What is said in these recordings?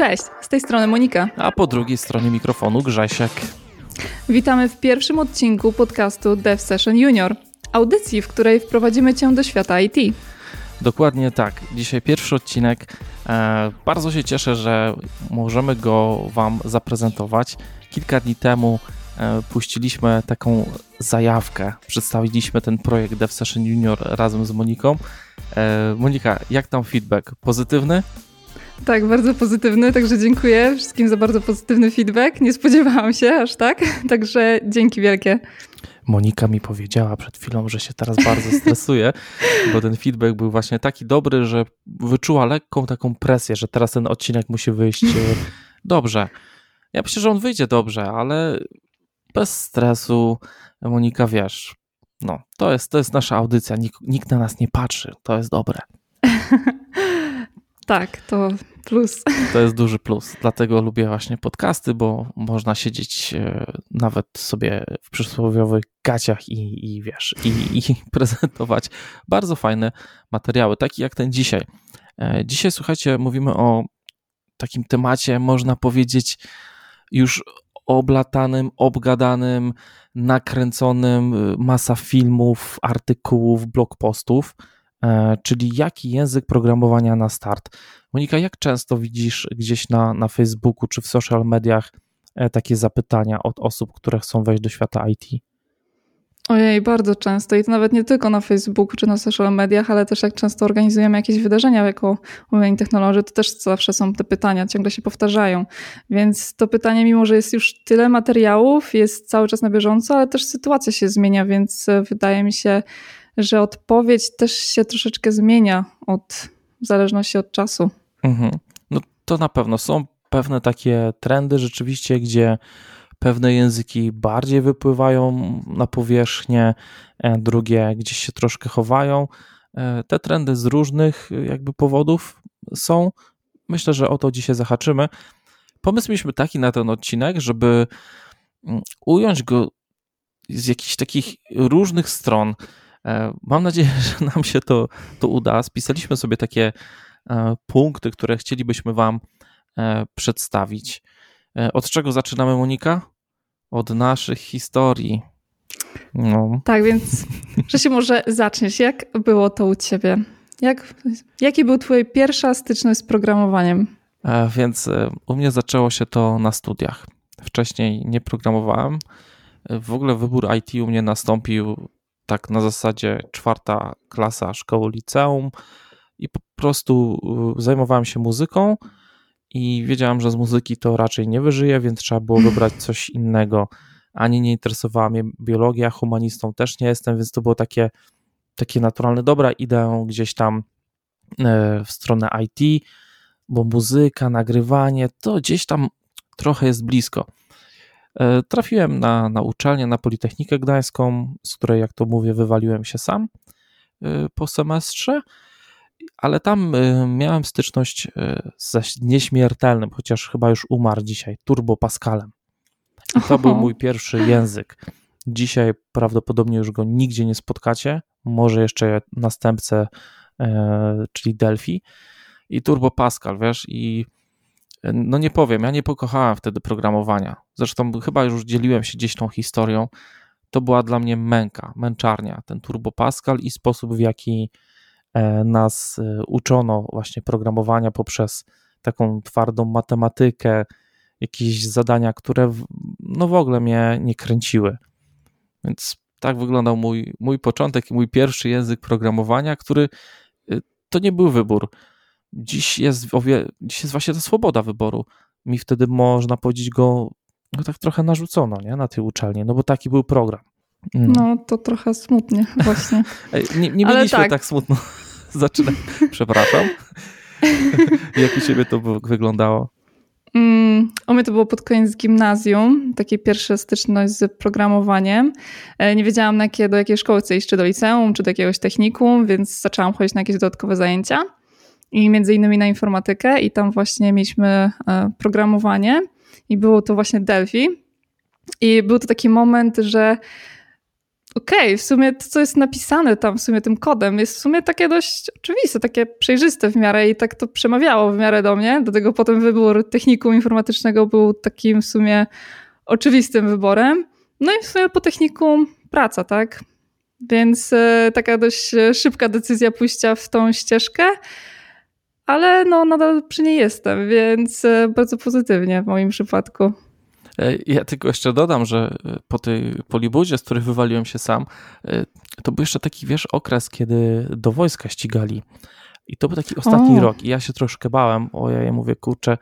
Cześć, z tej strony Monika. A po drugiej stronie mikrofonu Grzesiek. Witamy w pierwszym odcinku podcastu Dev Session Junior, audycji, w której wprowadzimy Cię do świata IT. Dokładnie tak. Dzisiaj pierwszy odcinek. E, bardzo się cieszę, że możemy go Wam zaprezentować. Kilka dni temu e, puściliśmy taką zajawkę, przedstawiliśmy ten projekt Dev Session Junior razem z Moniką. E, Monika, jak tam feedback? Pozytywny? Tak, bardzo pozytywny, także dziękuję wszystkim za bardzo pozytywny feedback. Nie spodziewałam się aż tak, także dzięki wielkie. Monika mi powiedziała przed chwilą, że się teraz bardzo stresuje, bo ten feedback był właśnie taki dobry, że wyczuła lekką taką presję, że teraz ten odcinek musi wyjść e, dobrze. Ja myślę, że on wyjdzie dobrze, ale bez stresu. Monika, wiesz, no, to jest, to jest nasza audycja, nikt, nikt na nas nie patrzy, to jest dobre. tak, to plus. To jest duży plus. Dlatego lubię właśnie podcasty, bo można siedzieć e, nawet sobie w przysłowiowych gaciach i, i wiesz, i, i prezentować bardzo fajne materiały, takie jak ten dzisiaj. E, dzisiaj, słuchajcie, mówimy o takim temacie, można powiedzieć, już oblatanym, obgadanym, nakręconym, e, masa filmów, artykułów, blogpostów, czyli jaki język programowania na start. Monika, jak często widzisz gdzieś na, na Facebooku czy w social mediach e, takie zapytania od osób, które chcą wejść do świata IT? Ojej, bardzo często i to nawet nie tylko na Facebooku czy na social mediach, ale też jak często organizujemy jakieś wydarzenia jako Women Technology, to też zawsze są te pytania, ciągle się powtarzają. Więc to pytanie, mimo że jest już tyle materiałów, jest cały czas na bieżąco, ale też sytuacja się zmienia, więc e, wydaje mi się, że odpowiedź też się troszeczkę zmienia od, w zależności od czasu. Mhm. No to na pewno są pewne takie trendy rzeczywiście, gdzie pewne języki bardziej wypływają na powierzchnię, e, drugie gdzieś się troszkę chowają. E, te trendy z różnych jakby powodów są. Myślę, że o to dzisiaj zahaczymy. Pomysł mieliśmy taki na ten odcinek, żeby mm, ująć go z jakichś takich różnych stron. E, mam nadzieję, że nam się to, to uda. Spisaliśmy sobie takie E, punkty, które chcielibyśmy Wam e, przedstawić. Od czego zaczynamy, Monika? Od naszych historii. No. Tak, więc się może zaczniesz. Jak było to u Ciebie? Jak, jaki był Twój pierwsza styczność z programowaniem? Więc u mnie zaczęło się to na studiach. Wcześniej nie programowałem. W ogóle wybór IT u mnie nastąpił tak na zasadzie czwarta klasa szkoły liceum i po prostu y, zajmowałem się muzyką i wiedziałem, że z muzyki to raczej nie wyżyję, więc trzeba było wybrać coś innego. Ani nie interesowała mnie biologia, humanistą też nie jestem, więc to było takie, takie naturalne. Dobra, idę gdzieś tam y, w stronę IT, bo muzyka, nagrywanie to gdzieś tam trochę jest blisko. Y, trafiłem na, na uczelnię, na Politechnikę Gdańską, z której, jak to mówię, wywaliłem się sam po semestrze ale tam y, miałem styczność ze nieśmiertelnym, chociaż chyba już umarł dzisiaj, Turbo Pascalem. I to był mój pierwszy język. Dzisiaj prawdopodobnie już go nigdzie nie spotkacie. Może jeszcze następcę, e, czyli Delphi. I Turbo Pascal, wiesz, i no nie powiem, ja nie pokochałem wtedy programowania. Zresztą chyba już dzieliłem się gdzieś tą historią. To była dla mnie męka, męczarnia, ten Turbo Pascal i sposób, w jaki E, nas e, uczono właśnie programowania poprzez taką twardą matematykę, jakieś zadania, które no w ogóle mnie nie kręciły. Więc tak wyglądał mój, mój początek i mój pierwszy język programowania, który e, to nie był wybór. Dziś jest, dziś jest właśnie ta swoboda wyboru. Mi wtedy można powiedzieć go no tak trochę narzucono nie? na tej uczelni, no bo taki był program. No, no to trochę smutnie właśnie. nie, nie mieliśmy tak. tak smutno. Zaczynam. Przepraszam. Jak u ciebie to wyglądało? Mm, u mnie to było pod koniec gimnazjum, takie pierwsze styczność z programowaniem. E, nie wiedziałam na jakie, do jakiej szkoły chcę iść, czy do liceum, czy do jakiegoś technikum, więc zaczęłam chodzić na jakieś dodatkowe zajęcia i między innymi na informatykę i tam właśnie mieliśmy e, programowanie i było to właśnie Delphi. I był to taki moment, że okej, okay, w sumie to, co jest napisane tam w sumie tym kodem, jest w sumie takie dość oczywiste, takie przejrzyste w miarę i tak to przemawiało w miarę do mnie. Do tego potem wybór technikum informatycznego był takim w sumie oczywistym wyborem. No i w sumie po technikum praca, tak? Więc e, taka dość szybka decyzja pójścia w tą ścieżkę, ale no nadal przy niej jestem, więc e, bardzo pozytywnie w moim przypadku. E, ja tylko jeszcze dodam, że e, po tej polibudzie, z których wywaliłem się sam, to był jeszcze taki, wiesz, okres, kiedy do wojska ścigali. I to był taki ostatni o. rok. I ja się troszkę bałem. O ja mówię, kurczę,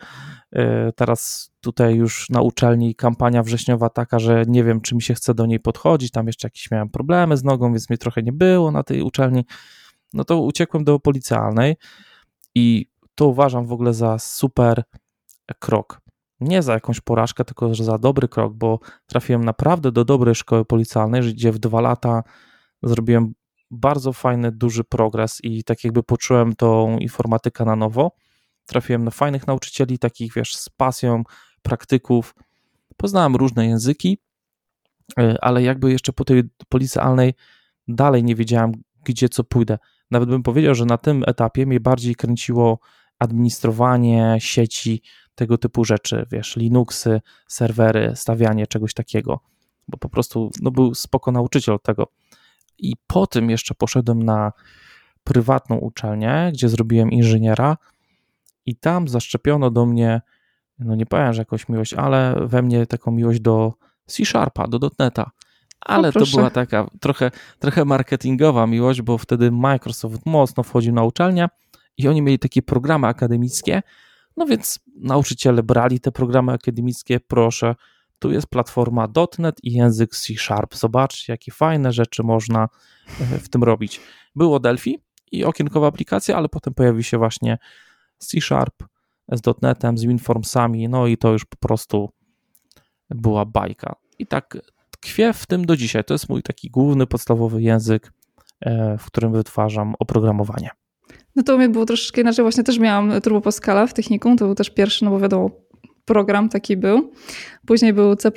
teraz tutaj już na uczelni kampania wrześniowa taka, że nie wiem, czy mi się chce do niej podchodzić. Tam jeszcze jakieś miałem problemy z nogą, więc mnie trochę nie było na tej uczelni. No to uciekłem do policjalnej i to uważam w ogóle za super krok nie za jakąś porażkę, tylko za dobry krok, bo trafiłem naprawdę do dobrej szkoły policjalnej, gdzie w dwa lata zrobiłem bardzo fajny, duży progres i tak jakby poczułem tą informatykę na nowo. Trafiłem na fajnych nauczycieli, takich wiesz, z pasją, praktyków. Poznałem różne języki, e, ale jakby jeszcze po tej policjalnej dalej nie wiedziałem, gdzie co pójdę. Nawet bym powiedział, że na tym etapie mnie bardziej kręciło administrowanie sieci, tego typu rzeczy, wiesz, Linuxy, serwery, stawianie czegoś takiego, bo po prostu no, był spoko nauczyciel tego. I po tym jeszcze poszedłem na prywatną uczelnię, gdzie zrobiłem inżyniera i tam zaszczepiono do mnie, no nie powiem, że jakąś miłość, ale we mnie taką miłość do C-Sharpa, do .NETA. Ale to była taka trochę, trochę marketingowa miłość, bo wtedy Microsoft mocno wchodził na uczelnię i oni mieli takie programy akademickie, no więc nauczyciele brali te programy akademickie, proszę, tu jest platforma .NET i język C Sharp. Zobaczcie, jakie fajne rzeczy można e, w tym robić. Było Delphi i okienkowa aplikacja, ale potem pojawił się właśnie C Sharp z .NETem, z WinFormsami, no i to już po prostu była bajka. I tak tkwię w tym do dzisiaj. To jest mój taki główny, podstawowy język, e, w którym wytwarzam oprogramowanie. No to u mnie było troszeczkę inaczej. Właśnie też miałam Turbo Pascala w technikum. To był też pierwszy, no bo wiadomo, program taki był. Później był C++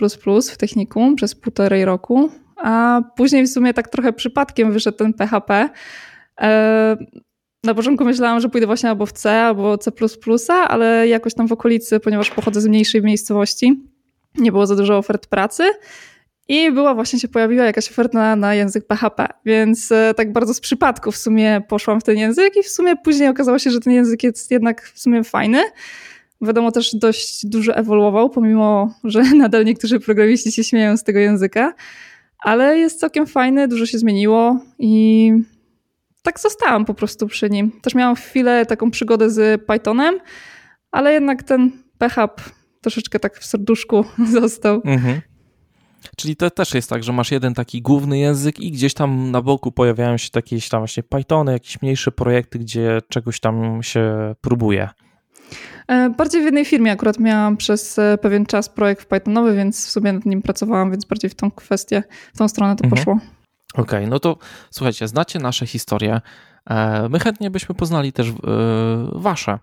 w technikum przez półtorej roku, a później w sumie tak trochę przypadkiem wyszedł ten PHP. E, na początku myślałam, że pójdę właśnie albo w C, albo C++, ale jakoś tam w okolicy, ponieważ pochodzę z mniejszej miejscowości, nie było za dużo ofert pracy i była właśnie się pojawiła jakaś oferta na język PHP, więc e, tak bardzo z przypadku w sumie poszłam w ten język i w sumie później okazało się, że ten język jest jednak w sumie fajny. Wiadomo, też dość dużo ewoluował, pomimo, że nadal niektórzy programiści się śmieją z tego języka, ale jest całkiem fajny, dużo się zmieniło i tak zostałam po prostu przy nim. Też miałam chwilę taką przygodę z Pythonem, ale jednak ten PHP troszeczkę tak w serduszku został. Mhm. Czyli to też jest tak, że masz jeden taki główny język i gdzieś tam na boku pojawiają się takie tam właśnie Pythony, jakieś mniejsze projekty, gdzie czegoś tam się próbuje. E, bardziej w jednej firmie akurat miałam przez e, pewien czas projekt Pythonowy, więc w sobie nad nim pracowałam, więc bardziej w tą kwestię, w tą stronę to mhm. poszło. Okej, okay, no to słuchajcie, znacie nasze historie. E, my chętnie byśmy poznali też wasze.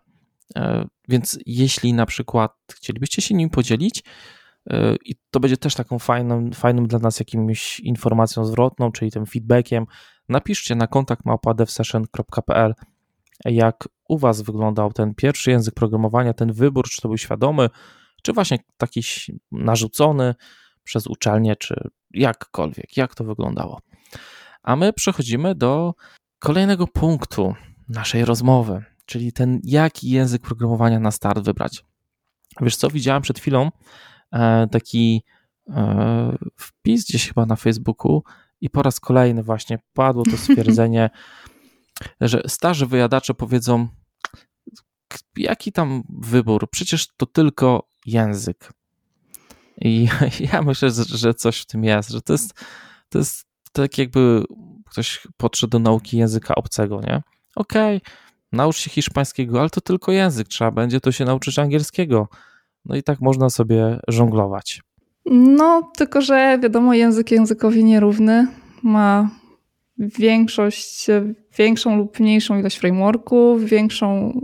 Więc jeśli na przykład chcielibyście się nim podzielić, i to będzie też taką fajną, fajną dla nas jakimś informacją zwrotną, czyli tym feedbackiem. Napiszcie na kontakt małpadevsession.pl jak u Was wyglądał ten pierwszy język programowania, ten wybór, czy to był świadomy, czy właśnie taki narzucony przez uczelnię, czy jakkolwiek, jak to wyglądało. A my przechodzimy do kolejnego punktu naszej rozmowy, czyli ten, jaki język programowania na start wybrać. Wiesz co, widziałem przed chwilą taki e, wpis gdzieś chyba na Facebooku i po raz kolejny właśnie padło to stwierdzenie, że starzy wyjadacze powiedzą, jaki tam wybór? Przecież to tylko język. I ja myślę, że coś w tym jest, że to jest, to jest tak jakby ktoś podszedł do nauki języka obcego, nie? Okej, okay, naucz się hiszpańskiego, ale to tylko język, trzeba będzie to się nauczyć angielskiego. No i tak można sobie żonglować. No, tylko że wiadomo, język językowi nierówny. Ma większość, większą lub mniejszą ilość frameworków, większą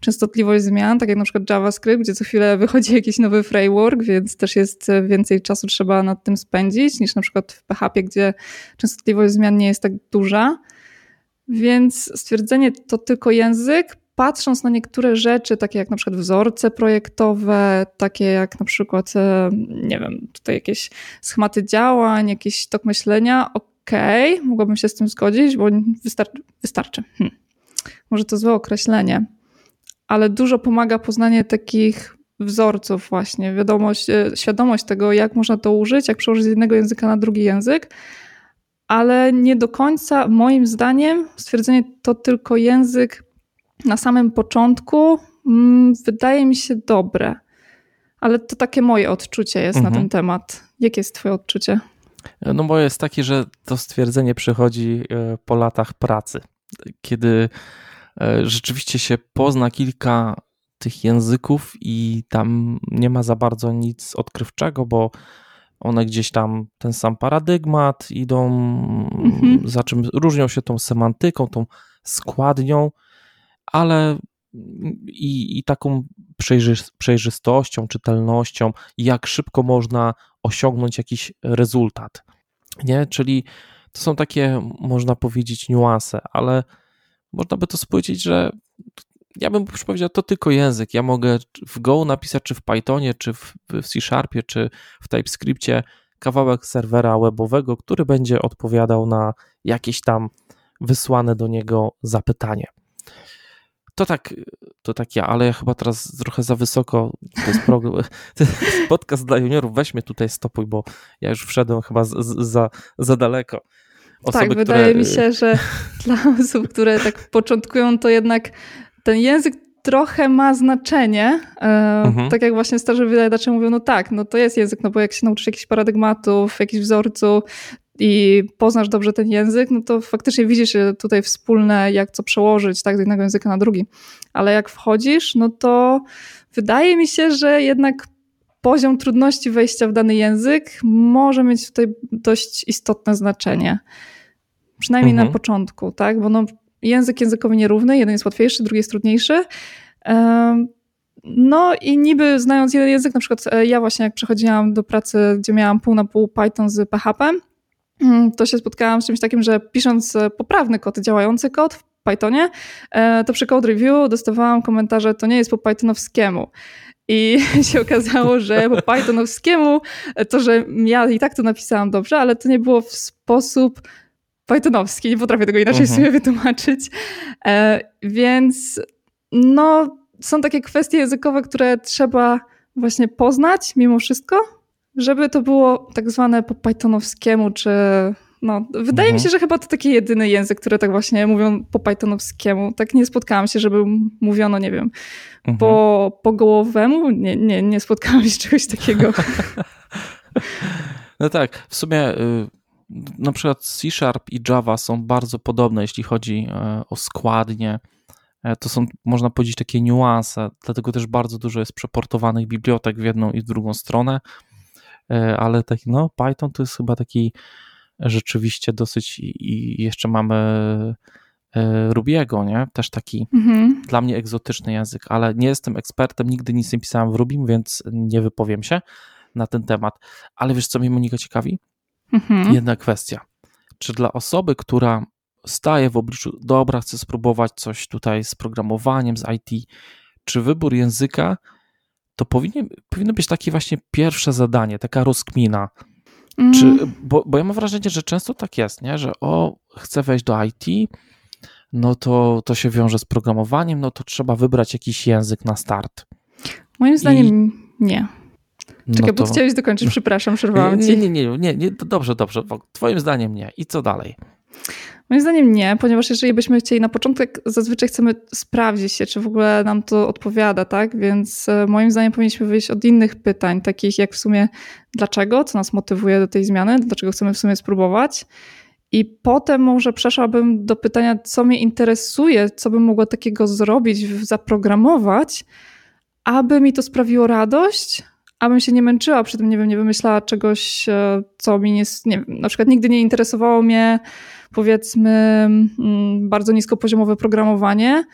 częstotliwość zmian, tak jak na przykład JavaScript, gdzie co chwilę wychodzi jakiś nowy framework, więc też jest więcej czasu trzeba nad tym spędzić niż na przykład w PHP, gdzie częstotliwość zmian nie jest tak duża. Więc stwierdzenie to tylko język, patrząc na niektóre rzeczy, takie jak na przykład wzorce projektowe, takie jak na przykład, e, nie wiem, tutaj jakieś schematy działań, jakiś tok myślenia, okej, okay, mogłabym się z tym zgodzić, bo wystarczy. wystarczy. Hm. Może to złe określenie, ale dużo pomaga poznanie takich wzorców właśnie, wiadomość, e, świadomość tego, jak można to użyć, jak przełożyć z jednego języka na drugi język, ale nie do końca, moim zdaniem, stwierdzenie to tylko język na samym początku mm, wydaje mi się dobre. Ale to takie moje odczucie jest mhm. na ten temat. Jakie jest Twoje odczucie? No moje jest takie, że to stwierdzenie przychodzi e, po latach pracy, kiedy e, rzeczywiście się pozna kilka tych języków i tam nie ma za bardzo nic odkrywczego, bo one gdzieś tam ten sam paradygmat idą, mhm. za czym różnią się tą semantyką, tą składnią, ale i, i taką przejrzystością, czytelnością, jak szybko można osiągnąć jakiś rezultat. Nie? Czyli to są takie, można powiedzieć, niuanse, ale można by to powiedzieć, że ja bym powiedział, to tylko język. Ja mogę w Go napisać, czy w Pythonie, czy w, w C Sharpie, czy w TypeScriptie kawałek serwera webowego, który będzie odpowiadał na jakieś tam wysłane do niego zapytanie. To tak, to tak ja, ale ja chyba teraz trochę za wysoko. To jest, program, podcast dla juniorów. Weź mnie tutaj stopuj, bo ja już wszedłem chyba z, z, za, za daleko. Osoby, tak, wydaje które... mi się, że dla osób, które tak początkują, to jednak ten język trochę ma znaczenie. E, mhm. Tak jak właśnie starzy wydawcy mówią, no tak, no to jest język, no bo jak się nauczysz jakichś paradygmatów, jakichś wzorców, i poznasz dobrze ten język, no to faktycznie widzisz tutaj wspólne, jak co przełożyć tak, z jednego języka na drugi. Ale jak wchodzisz, no to wydaje mi się, że jednak poziom trudności wejścia w dany język może mieć tutaj dość istotne znaczenie. Przynajmniej mhm. na początku, tak? Bo no, język językowy nierówny, jeden jest łatwiejszy, drugi jest trudniejszy. No i niby znając jeden język, na przykład e, ja właśnie jak przechodziłam do pracy, gdzie miałam pół na pół Python z PHP, to się spotkałam z czymś takim, że pisząc e, poprawny kod, działający kod w Pythonie, e, to przy code review dostawałam komentarze, to nie jest po pythonowskiemu. I się okazało, że po pythonowskiemu e, to, że ja i tak to napisałam dobrze, ale to nie było w sposób pythonowski. Nie potrafię tego inaczej uh-huh. sobie wytłumaczyć. Więc no, są takie kwestie językowe, które trzeba właśnie poznać mimo wszystko, żeby to było tak zwane po pythonowskiemu, czy no, wydaje mhm. mi się, że chyba to taki jedyny język, który tak właśnie mówią po pythonowskiemu. Tak nie spotkałam się, żeby mówiono, nie wiem, mhm. po, po gołowemu. Nie, nie, nie spotkałam się czegoś takiego. no tak, w sumie y, na przykład C Sharp i Java są bardzo podobne, jeśli chodzi e, o składnie. E, to są, można powiedzieć, takie niuanse, dlatego też bardzo dużo jest przeportowanych bibliotek w jedną i w drugą stronę. E, ale taki, no, Python to jest chyba taki rzeczywiście dosyć i jeszcze mamy e, Rubiego, nie? Też taki mhm. dla mnie egzotyczny język, ale nie jestem ekspertem, nigdy nic nie pisałem w Rubim, więc nie wypowiem się na ten temat. Ale wiesz, co mnie Monika ciekawi? Mhm. Jedna kwestia. Czy dla osoby, która staje w obliczu, dobra, chcę spróbować coś tutaj z programowaniem, z IT, czy wybór języka to powinien, powinno być takie właśnie pierwsze zadanie, taka rozkmina. Mm. Czy, bo, bo ja mam wrażenie, że często tak jest, nie? że o, chcę wejść do IT, no to, to się wiąże z programowaniem, no to trzeba wybrać jakiś język na start. Moim zdaniem I... nie. No Czekaj, no to... bo chciałeś dokończyć, przepraszam, przerwałam ci. Nie, nie, nie, nie, nie, dobrze, dobrze. Twoim zdaniem nie. I co dalej? Moim zdaniem nie, ponieważ jeżeli byśmy chcieli na początek, zazwyczaj chcemy sprawdzić się, czy w ogóle nam to odpowiada, tak? Więc e, moim zdaniem powinniśmy wyjść od innych pytań, takich jak w sumie dlaczego, co nas motywuje do tej zmiany, dlaczego chcemy w sumie spróbować. I potem może przeszłabym do pytania, co mnie interesuje, co bym mogła takiego zrobić, zaprogramować, aby mi to sprawiło radość, abym się nie męczyła przy tym, nie wiem, nie wymyślała czegoś, e, co mi nie, nie na przykład nigdy nie interesowało mnie powiedzmy mm, bardzo niskopoziomowe programowanie,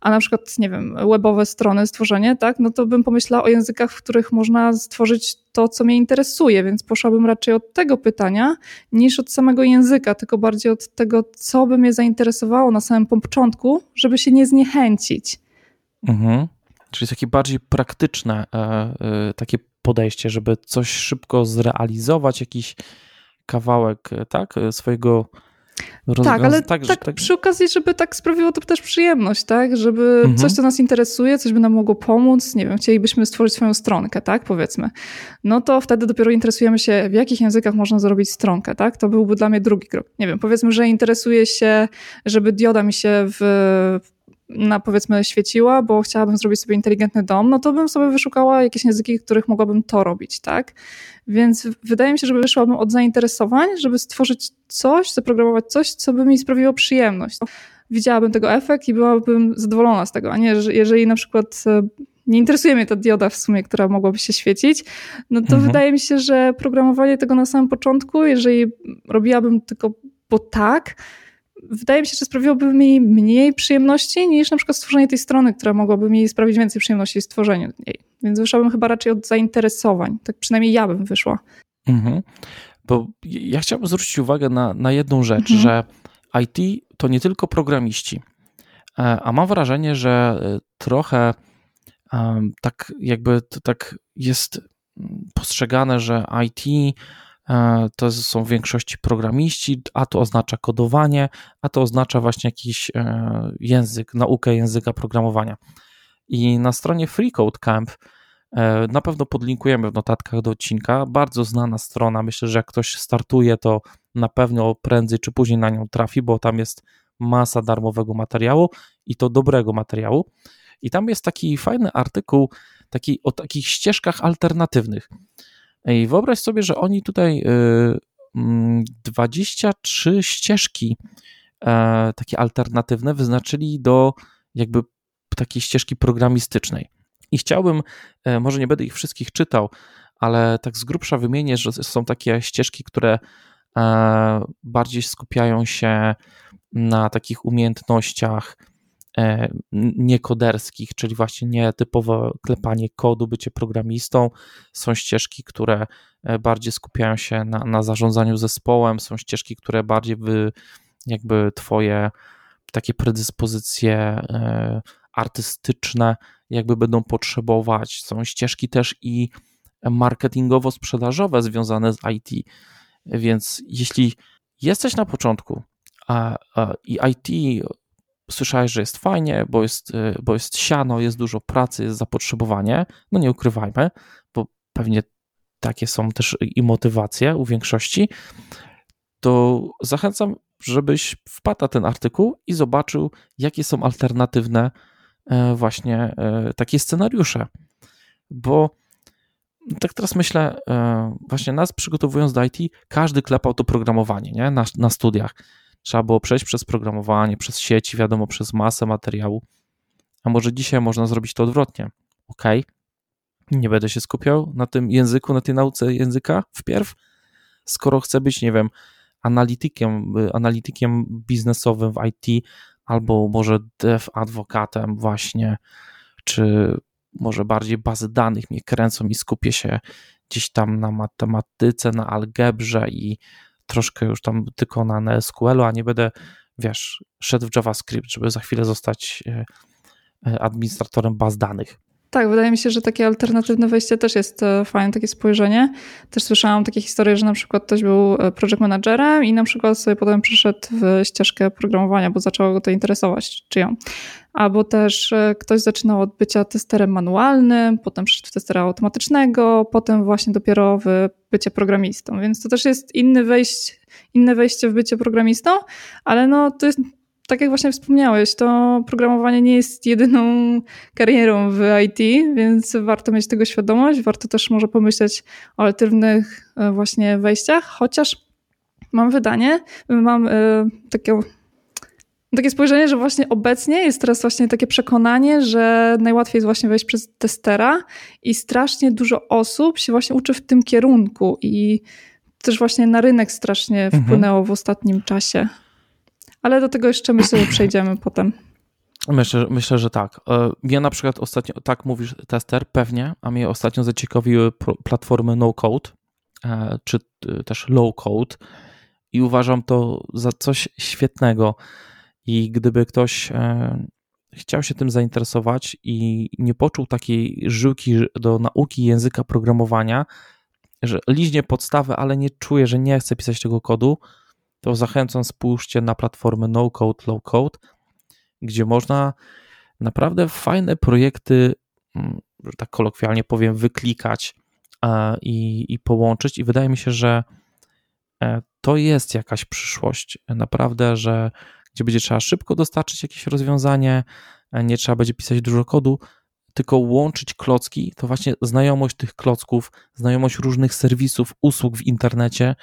a na przykład, nie wiem, webowe strony, stworzenie, tak, no to bym pomyślała o językach, w których można stworzyć to, co mnie interesuje, więc poszłabym raczej od tego pytania niż od samego języka, tylko bardziej od tego, co by mnie zainteresowało na samym początku, żeby się nie zniechęcić. Mhm. Czyli takie bardziej praktyczne e, e, takie podejście, żeby coś szybko zrealizować, jakiś kawałek, e, tak, swojego tak, ale tak, tak, tak, przy okazji, żeby tak sprawiło to też przyjemność, tak? Żeby mhm. coś, co nas interesuje, coś by nam mogło pomóc, nie wiem, chcielibyśmy stworzyć swoją stronkę, tak? Powiedzmy. No to wtedy dopiero interesujemy się, w jakich językach można zrobić stronkę, tak? To byłby dla mnie drugi krok. Nie wiem, powiedzmy, że interesuje się, żeby dioda mi się w na powiedzmy świeciła, bo chciałabym zrobić sobie inteligentny dom, no to bym sobie wyszukała jakieś języki, w których mogłabym to robić, tak? Więc wydaje mi się, że wyszłabym od zainteresowań, żeby stworzyć coś, zaprogramować coś, co by mi sprawiło przyjemność. Widziałabym tego efekt i byłabym zadowolona z tego, a nie, że jeżeli na przykład e, nie interesuje mnie ta dioda w sumie, która mogłaby się świecić, no to mhm. wydaje mi się, że programowanie tego na samym początku, jeżeli robiłabym tylko bo tak, wydaje mi się, że sprawiłoby mi mniej przyjemności niż na przykład stworzenie tej strony, która mogłaby mi sprawić więcej przyjemności w stworzeniu jej. Więc wyszłabym chyba raczej od zainteresowań. Tak przynajmniej ja bym wyszła. Mhm. Bo ja chciałbym zwrócić uwagę na, na jedną rzecz, mhm. że IT to nie tylko programiści. E, a mam wrażenie, że e, trochę tak jakby to tak jest postrzegane, że IT to są w większości programiści, a to oznacza kodowanie, a to oznacza właśnie jakiś e, język, naukę języka programowania. I na stronie Freecode Camp e, na pewno podlinkujemy w notatkach do odcinka. Bardzo znana strona. Myślę, że jak ktoś startuje, to na pewno prędzej czy później na nią trafi, bo tam jest masa darmowego materiału i to dobrego materiału. I tam jest taki fajny artykuł taki, o takich ścieżkach alternatywnych. I wyobraź sobie, że oni tutaj 23 y, mm, ścieżki e, takie alternatywne wyznaczyli do jakby takiej ścieżki programistycznej. I chciałbym, e, może nie będę ich wszystkich czytał, ale tak z grubsza wymienię, że są takie ścieżki, które e, bardziej skupiają się na takich umiejętnościach niekoderskich, czyli właśnie nie typowe klepanie kodu, bycie programistą. Są ścieżki, które e, bardziej skupiają się na, na zarządzaniu zespołem, są ścieżki, które bardziej by jakby twoje takie predyspozycje e, artystyczne jakby będą potrzebować. Są ścieżki też i marketingowo-sprzedażowe związane z IT. Więc jeśli jesteś na początku a, i IT słyszałeś, że jest fajnie, bo jest, y, bo jest siano, jest dużo pracy, jest zapotrzebowanie, no nie ukrywajmy, bo pewnie takie są też i motywacje u większości, to zachęcam, żebyś wpadł na ten artykuł i zobaczył, jakie są alternatywne e, właśnie e, takie scenariusze. Bo tak teraz myślę, e, właśnie nas przygotowując do IT, każdy klepał to programowanie nie? Na, na studiach. Trzeba było przejść przez programowanie, przez sieci, wiadomo, przez masę materiału. A może dzisiaj można zrobić to odwrotnie? Ok, nie będę się skupiał na tym języku, na tej nauce języka wpierw, skoro chcę być, nie wiem, analitykiem, analitykiem biznesowym w IT, albo może dev adwokatem właśnie, czy może bardziej bazy danych mnie kręcą i skupię się gdzieś tam na matematyce, na algebrze i troszkę już tam tylko na SQL-u, a nie będę, wiesz, szedł w JavaScript, żeby za chwilę zostać e, e, administratorem baz danych. Tak, wydaje mi się, że takie alternatywne wejście też jest e, fajne, takie spojrzenie. Też słyszałam takie historie, że na przykład ktoś był project managerem i na przykład sobie potem przeszedł w ścieżkę programowania, bo zaczęło go to interesować, czy ją. Albo też e, ktoś zaczynał od bycia testerem manualnym, potem przeszedł w testera automatycznego, potem właśnie dopiero w bycie programistą. Więc to też jest inny wejście, inne wejście w bycie programistą, ale no to jest tak jak właśnie wspomniałeś, to programowanie nie jest jedyną karierą w IT, więc warto mieć tego świadomość. Warto też może pomyśleć o alternatywnych e, właśnie wejściach, chociaż mam wydanie, mam y, takie spojrzenie, że właśnie obecnie jest teraz właśnie takie przekonanie, że najłatwiej jest właśnie wejść przez testera i strasznie dużo osób się właśnie uczy w tym kierunku i też właśnie na rynek strasznie mhm. wpłynęło w ostatnim czasie ale do tego jeszcze myślę, że przejdziemy potem. Myślę, myślę, że tak. E, mnie na przykład ostatnio, tak mówisz tester, pewnie, a mnie ostatnio zaciekawiły platformy no-code, e, czy też low-code i uważam to za coś świetnego. I gdyby ktoś e, chciał się tym zainteresować i nie poczuł takiej żyłki do nauki języka programowania, że liźnie podstawę, ale nie czuje, że nie chce pisać tego kodu, to zachęcam, spójrzcie na platformę no code, low code, gdzie można naprawdę fajne projekty, mm, że tak kolokwialnie powiem, wyklikać i, i połączyć. I wydaje mi się, że e, to jest jakaś przyszłość. Naprawdę, że gdzie będzie trzeba szybko dostarczyć jakieś rozwiązanie, nie trzeba będzie pisać dużo kodu, tylko łączyć klocki, to właśnie znajomość tych klocków, znajomość różnych serwisów, usług w internecie,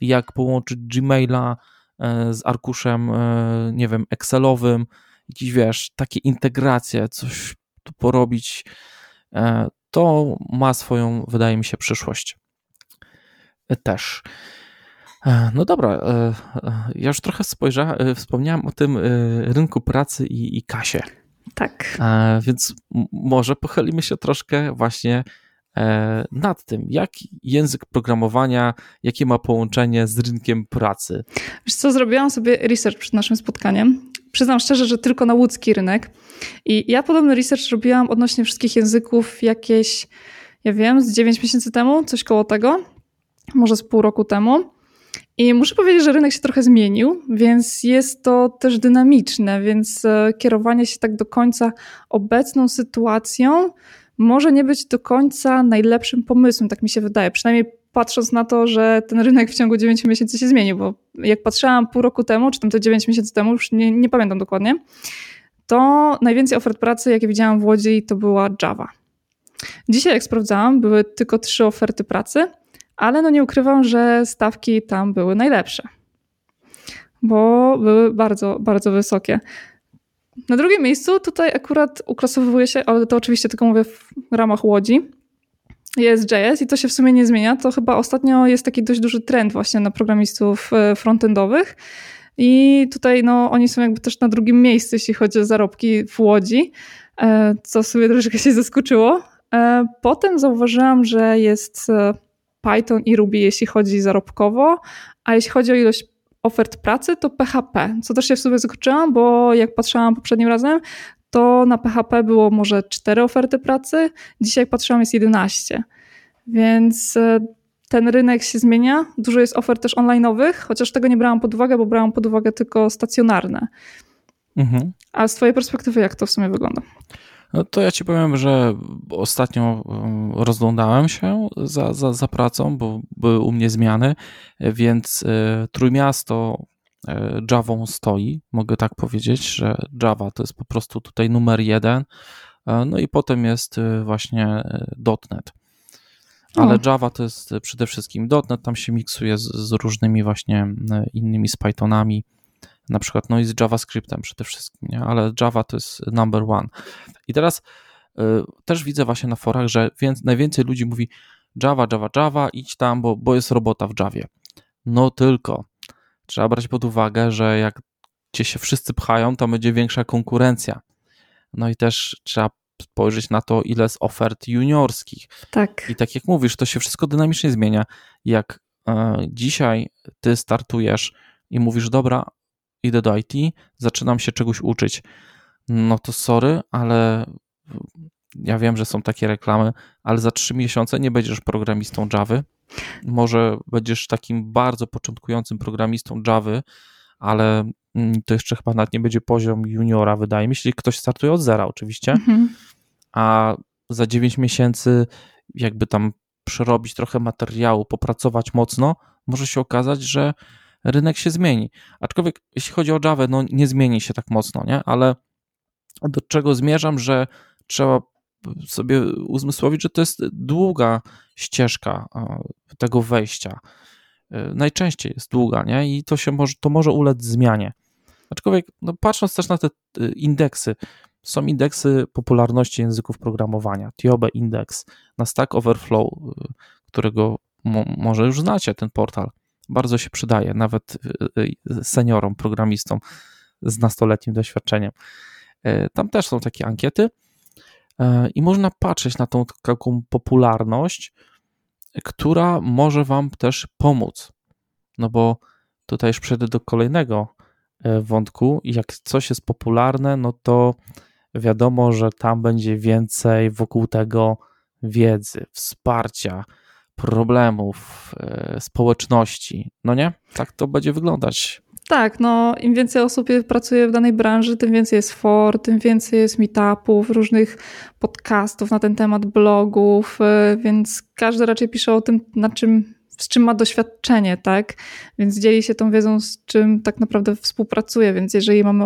jak połączyć Gmaila e, z arkuszem, e, nie wiem, Excelowym, jakieś, wiesz, takie integracje, coś tu porobić, e, to ma swoją, wydaje mi się, przyszłość. Też. No dobra, ja już trochę spojrzałem, wspomniałem o tym rynku pracy i, i kasie. Tak. Więc może pochylimy się troszkę właśnie E, nad tym, jak język programowania, jakie ma połączenie z rynkiem pracy. Wiesz co, zrobiłam sobie research przed naszym spotkaniem. Przyznam szczerze, że tylko na łódzki rynek. I ja podobny research robiłam odnośnie wszystkich języków jakieś, ja wiem, z 9 miesięcy temu, coś koło tego, może z pół roku temu. I muszę powiedzieć, że rynek się trochę zmienił, więc jest to też dynamiczne, więc e, kierowanie się tak do końca obecną sytuacją może nie być do końca najlepszym pomysłem, tak mi się wydaje. Przynajmniej patrząc na to, że ten rynek w ciągu 9 miesięcy się zmienił, bo jak patrzyłam pół roku temu, czy tam te 9 miesięcy temu, już nie, nie pamiętam dokładnie, to najwięcej ofert pracy, jakie widziałam w Łodzi, to była Java. Dzisiaj, jak sprawdzałam, były tylko trzy oferty pracy, ale no nie ukrywam, że stawki tam były najlepsze, bo były bardzo, bardzo wysokie. Na drugim miejscu tutaj akurat uklasowuje się, ale to oczywiście tylko mówię w ramach Łodzi, jest JS i to się w sumie nie zmienia. To chyba ostatnio jest taki dość duży trend właśnie na programistów e, frontendowych. I tutaj no, oni są jakby też na drugim miejscu, jeśli chodzi o zarobki w Łodzi, e, co sobie troszeczkę się zaskoczyło. E, potem zauważyłam, że jest Python i Ruby, jeśli chodzi zarobkowo, a jeśli chodzi o ilość ofert pracy, to PHP, co też się w sobie zaskoczyłam, bo jak patrzyłam poprzednim razem, to na PHP było może 4 oferty pracy, dzisiaj jak patrzyłam jest 11. Więc e, ten rynek się zmienia. Dużo jest ofert też online'owych, chociaż tego nie brałam pod uwagę, bo brałam pod uwagę tylko stacjonarne. Mhm. A z Twojej perspektywy, jak to w sumie wygląda? No to ja ci powiem, że ostatnio um, rozglądałem się za, za, za pracą, bo były u mnie zmiany, więc e, Trójmiasto e, Javą stoi, mogę tak powiedzieć, że Java to jest po prostu tutaj numer jeden, e, no i potem jest właśnie .NET. Ale Java to jest przede wszystkim .NET, tam się miksuje z, z różnymi właśnie innymi z Pythonami, na przykład, no i z JavaScriptem przede wszystkim, nie? ale Java to jest number one. I teraz y, też widzę właśnie na forach, że więc, najwięcej ludzi mówi Java, Java, Java, idź tam, bo, bo jest robota w Javie. No tylko trzeba brać pod uwagę, że jak cię się wszyscy pchają, to będzie większa konkurencja. No i też trzeba spojrzeć na to, ile jest ofert juniorskich. Tak. I tak jak mówisz, to się wszystko dynamicznie zmienia. Jak e, dzisiaj ty startujesz i mówisz, dobra, idę do IT, zaczynam się czegoś uczyć. No to sorry, ale ja wiem, że są takie reklamy, ale za trzy miesiące nie będziesz programistą Java. Może będziesz takim bardzo początkującym programistą Java, ale mm, to jeszcze chyba nawet nie będzie poziom juniora, wydaje mi się, jeśli ktoś startuje od zera oczywiście, mhm. a za 9 miesięcy jakby tam przerobić trochę materiału, popracować mocno, może się okazać, że rynek się zmieni. Aczkolwiek jeśli chodzi o Java, no nie zmieni się tak mocno, nie? Ale do czego zmierzam, że trzeba sobie uzmysłowić, że to jest długa ścieżka tego wejścia. E, najczęściej jest długa, nie? I to się może, to może ulec zmianie. Aczkolwiek, no patrząc też na te e, indeksy, są indeksy popularności języków programowania, TIOBE Index, na Stack Overflow, e, którego mo, może już znacie, ten portal bardzo się przydaje, nawet y, y, seniorom, programistom z nastoletnim doświadczeniem. Tam też są takie ankiety i można patrzeć na tą taką popularność, która może Wam też pomóc. No bo tutaj już przejdę do kolejnego wątku. Jak coś jest popularne, no to wiadomo, że tam będzie więcej wokół tego wiedzy, wsparcia, problemów, e, społeczności. No nie? Tak to będzie wyglądać. Tak, no im więcej osób pracuje w danej branży, tym więcej jest for, tym więcej jest meetupów, różnych podcastów na ten temat, blogów, e, więc każdy raczej pisze o tym, na czym, z czym ma doświadczenie, tak? Więc dzieli się tą wiedzą, z czym tak naprawdę współpracuje, więc jeżeli mamy,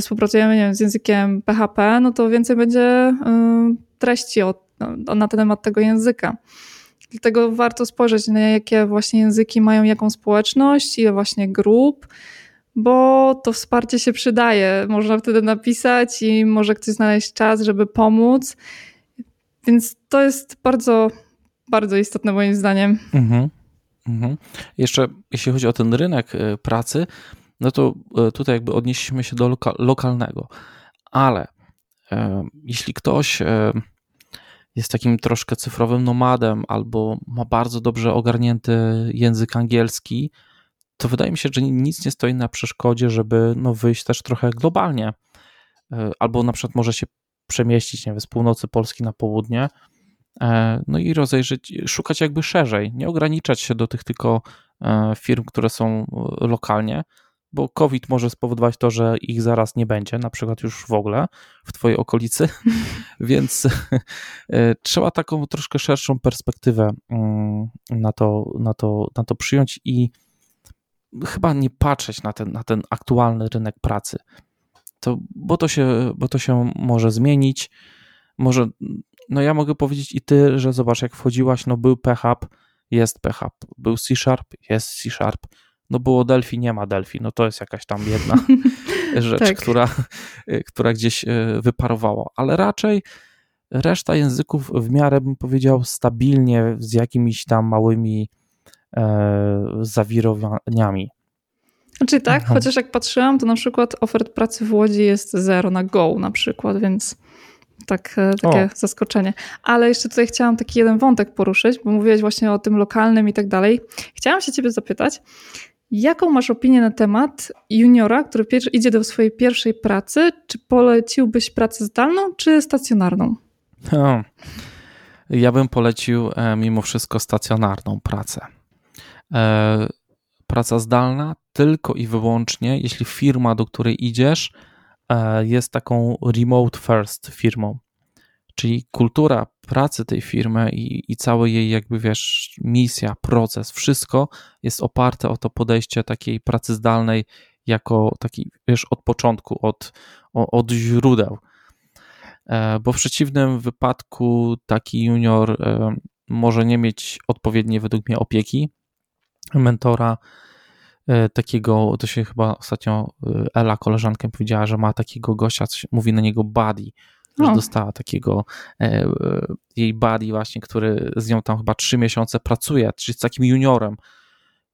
współpracujemy nie wiem, z językiem PHP, no to więcej będzie treści o, na temat tego języka. Dlatego warto spojrzeć na jakie właśnie języki mają jaką społeczność, ile właśnie grup, bo to wsparcie się przydaje. Można wtedy napisać i może ktoś znaleźć czas, żeby pomóc. Więc to jest bardzo, bardzo istotne moim zdaniem. Mhm. Mhm. Jeszcze jeśli chodzi o ten rynek e, pracy, no to e, tutaj jakby odnieśliśmy się do loka lokalnego, ale e, jeśli ktoś e, jest takim troszkę cyfrowym nomadem albo ma bardzo dobrze ogarnięty język angielski, to wydaje mi się, że nic nie stoi na przeszkodzie, żeby no, wyjść też trochę globalnie. E, albo na przykład może się przemieścić nie wiem, z północy Polski na południe, e, no i rozejrzeć, szukać jakby szerzej, nie ograniczać się do tych tylko e, firm, które są lokalnie, bo COVID może spowodować to, że ich zaraz nie będzie, na przykład już w ogóle w Twojej okolicy, więc e, trzeba taką troszkę szerszą perspektywę mm, na to, na to, na to przyjąć i chyba nie patrzeć na ten, na ten aktualny rynek pracy. To, bo, to się, bo to się może zmienić. Może, no ja mogę powiedzieć i ty, że zobacz, jak wchodziłaś, no był PHP, jest PHP, był C Sharp, jest C Sharp no było Delphi, nie ma Delphi, no to jest jakaś tam jedna rzecz, tak. która, która gdzieś e, wyparowała, ale raczej reszta języków w miarę bym powiedział stabilnie z jakimiś tam małymi e, zawirowaniami. Znaczy tak, mhm. chociaż jak patrzyłam, to na przykład ofert pracy w Łodzi jest zero na Go na przykład, więc tak, e, takie o. zaskoczenie. Ale jeszcze tutaj chciałam taki jeden wątek poruszyć, bo mówiłeś właśnie o tym lokalnym i tak dalej. Chciałam się ciebie zapytać, Jaką masz opinię na temat juniora, który idzie do swojej pierwszej pracy? Czy poleciłbyś pracę zdalną czy stacjonarną? Ja bym polecił e, mimo wszystko stacjonarną pracę. E, praca zdalna tylko i wyłącznie, jeśli firma, do której idziesz, e, jest taką remote first firmą. Czyli kultura pracy tej firmy i, i całe jej, jakby wiesz, misja, proces, wszystko jest oparte o to podejście takiej pracy zdalnej, jako taki, wiesz, od początku, od, od źródeł. E, bo w przeciwnym wypadku taki junior e, może nie mieć odpowiedniej, według mnie, opieki, mentora, e, takiego, to się chyba ostatnio Ela, koleżanka powiedziała, że ma takiego gościa, mówi na niego buddy, że dostała takiego e, e, jej buddy właśnie, który z nią tam chyba trzy miesiące pracuje, czyli z takim juniorem.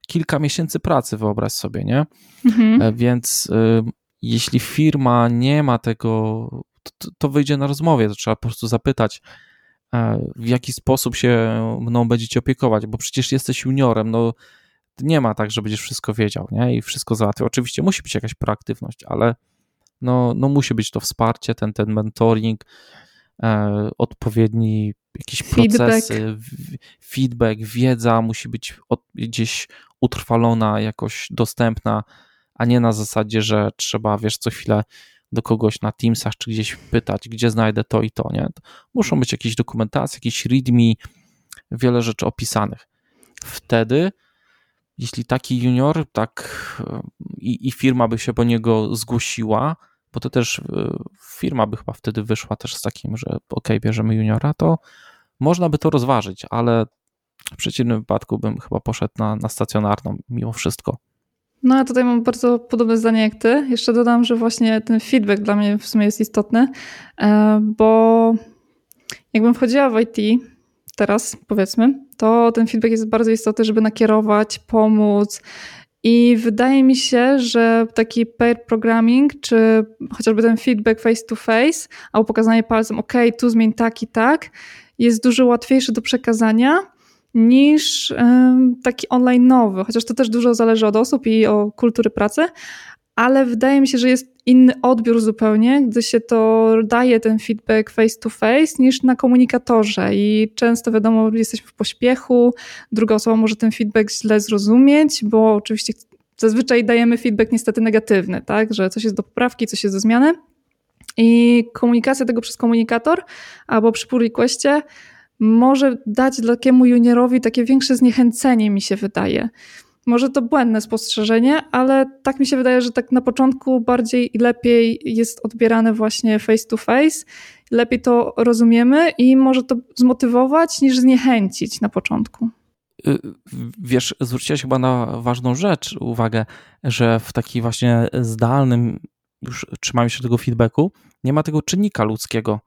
Kilka miesięcy pracy, wyobraź sobie, nie? Mhm. E, więc jeśli firma nie ma tego, to, to wyjdzie na rozmowie, to trzeba po prostu zapytać, w jaki sposób się mną będziecie opiekować, bo przecież jesteś juniorem, no nie ma tak, że będziesz wszystko wiedział, nie? I wszystko załatwiał. Oczywiście musi być jakaś proaktywność, ale no, no musi być to wsparcie, ten, ten mentoring, e, odpowiedni jakieś procesy, feedback. feedback, wiedza musi być od, gdzieś utrwalona, jakoś dostępna, a nie na zasadzie, że trzeba, wiesz, co chwilę do kogoś na Teamsach czy gdzieś pytać, gdzie znajdę to i to, nie? Muszą być jakieś dokumentacje, jakieś readme, wiele rzeczy opisanych. Wtedy jeśli taki junior, tak i, i, firma by się po niego zgłosiła, bo to też e, firma by chyba wtedy wyszła też z takim, że ok, bierzemy juniora, to można by to rozważyć, ale w przeciwnym wypadku bym chyba poszedł na, na stacjonarną mimo wszystko. No, ja tutaj mam bardzo podobne zdanie jak ty. Jeszcze dodam, że właśnie ten feedback dla mnie w sumie jest istotny, e, bo jakbym wchodziła w IT, teraz, powiedzmy, to ten feedback jest bardzo istotny, żeby nakierować, pomóc. I wydaje mi się, że taki pair programming, czy chociażby ten feedback face to face, albo pokazanie palcem, OK, tu zmień tak i tak, jest dużo łatwiejszy do przekazania niż taki online nowy, chociaż to też dużo zależy od osób i o kultury pracy, ale wydaje mi się, że jest inny odbiór zupełnie, gdy się to daje ten feedback face to face niż na komunikatorze. I często wiadomo, jesteśmy w pośpiechu, druga osoba może ten feedback źle zrozumieć, bo oczywiście zazwyczaj dajemy feedback niestety negatywny, tak, że coś jest do poprawki, coś jest do zmiany. I komunikacja tego przez komunikator albo przy pull requestie może dać takiemu juniorowi takie większe zniechęcenie, mi się wydaje. Może to błędne spostrzeżenie, ale tak mi się wydaje, że tak na początku bardziej i lepiej jest odbierane właśnie face to face, lepiej to rozumiemy i może to zmotywować niż zniechęcić na początku. Y, wiesz, zwróciłeś chyba na ważną rzecz uwagę, że w takim właśnie zdalnym, już trzymając się tego feedbacku, nie ma tego czynnika ludzkiego.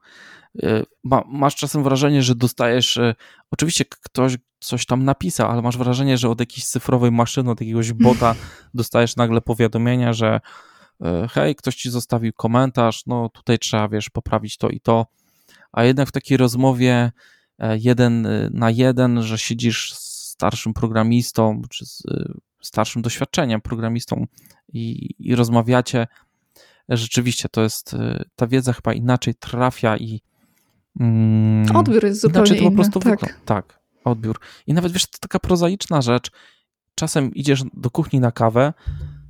Y, ma, masz czasem wrażenie, że dostajesz, y, oczywiście ktoś coś tam napisał, ale masz wrażenie, że od jakiejś cyfrowej maszyny, od jakiegoś bota dostajesz nagle powiadomienia, że y, hej, ktoś ci zostawił komentarz, no tutaj trzeba, wiesz, poprawić to i to, a jednak w takiej rozmowie e, jeden na jeden, że siedzisz z starszym programistą, czy z starszym doświadczeniem programistą i, i rozmawiacie, rzeczywiście to jest, ta wiedza chyba inaczej trafia i Mm, odbiór jest zupełnie to inny. po prostu tak. Tak, odbiór. I nawet wiesz, to taka prozaiczna rzecz. Czasem idziesz do kuchni na kawę,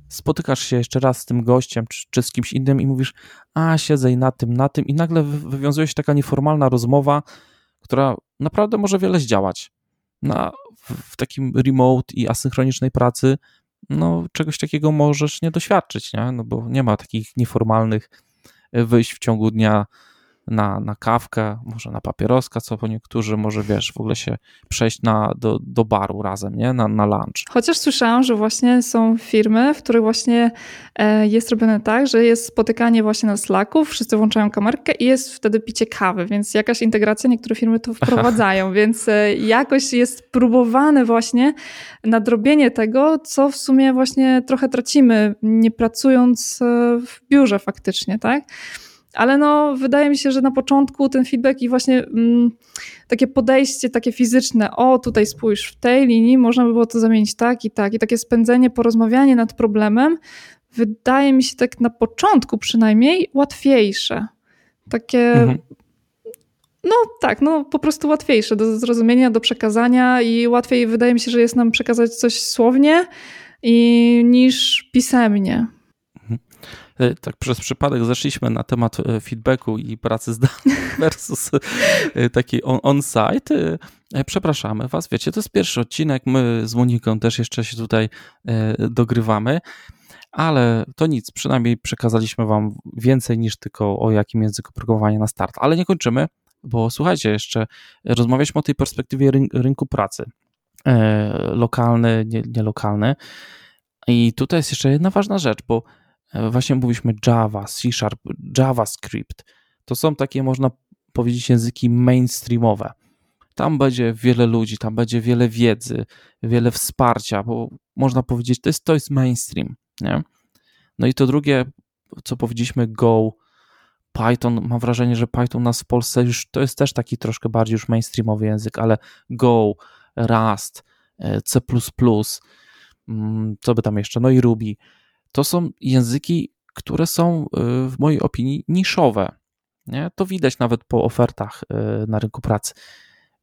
spotykasz się jeszcze raz z tym gościem czy, czy z kimś innym i mówisz, a siedzę i na tym, na tym i nagle wywiązuje się taka nieformalna rozmowa, która naprawdę może wiele zdziałać. Na, w, w takim remote i asynchronicznej pracy no, czegoś takiego możesz nie doświadczyć, nie? No bo nie ma takich nieformalnych wyjść w ciągu dnia na, na kawkę, może na papieroska, co po niektórzy, może wiesz, w ogóle się przejść na, do, do baru razem, nie? Na, na lunch. Chociaż słyszałam, że właśnie są firmy, w których właśnie e, jest robione tak, że jest spotykanie właśnie na Slacku, wszyscy włączają kamerkę i jest wtedy picie kawy, więc jakaś integracja, niektóre firmy to wprowadzają, więc e, jakoś jest próbowane właśnie nadrobienie tego, co w sumie właśnie trochę tracimy, nie pracując e, w biurze faktycznie, tak? Ale no, wydaje mi się, że na początku ten feedback i właśnie mm, takie podejście takie fizyczne, o tutaj spójrz w tej linii, można by było to zamienić tak i tak, i takie spędzenie, porozmawianie nad problemem, wydaje mi się tak na początku przynajmniej łatwiejsze. Takie. Mhm. No tak, no po prostu łatwiejsze do zrozumienia, do przekazania i łatwiej wydaje mi się, że jest nam przekazać coś słownie i, niż pisemnie. E, tak przez przypadek zeszliśmy na temat e, feedbacku i pracy zdalnej versus e, takiej on-site. Przepraszamy Was, wiecie, to jest pierwszy odcinek, my z Moniką też jeszcze się tutaj dogrywamy, ale to nic, przynajmniej przekazaliśmy Wam więcej niż tylko o jakim języku programowania na start. Ale nie kończymy, bo słuchajcie, jeszcze rozmawialiśmy o tej perspektywie rynku pracy. Lokalny, nielokalny. Nie I tutaj jest jeszcze jedna ważna rzecz, bo właśnie mówiliśmy Java, C Sharp, JavaScript. To są takie, można powiedzieć, języki mainstreamowe. Tam będzie wiele ludzi, tam będzie wiele wiedzy, wiele wsparcia, bo można powiedzieć, to jest, to jest mainstream. Nie? No i to drugie, co powiedzieliśmy, Go, Python, mam wrażenie, że Python nas w Polsce już to jest też taki troszkę bardziej już mainstreamowy język, ale Go, Rust, e, C, mm, co by tam jeszcze, no i Ruby to są języki, które są y, w mojej opinii niszowe. Nie? To widać nawet po ofertach y, na rynku pracy.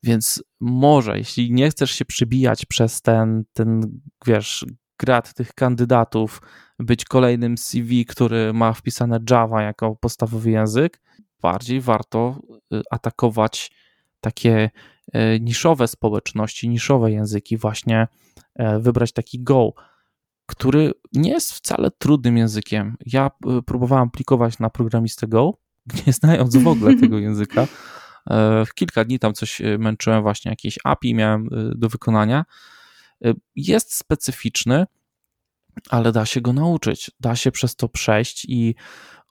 Więc może, jeśli nie chcesz się przybijać przez ten, ten wiesz, grad tych kandydatów, być kolejnym CV, który ma wpisane Java jako podstawowy język, bardziej warto y, atakować takie niszowe społeczności, niszowe języki, właśnie e, wybrać taki Go który nie jest wcale trudnym językiem. Ja y, próbowałem aplikować na programistę Go, nie znając w ogóle tego języka. E, w kilka dni tam coś y, męczyłem, właśnie jakieś API miałem y, do wykonania. Jest specyficzny, ale da się go nauczyć, da się przez to przejść i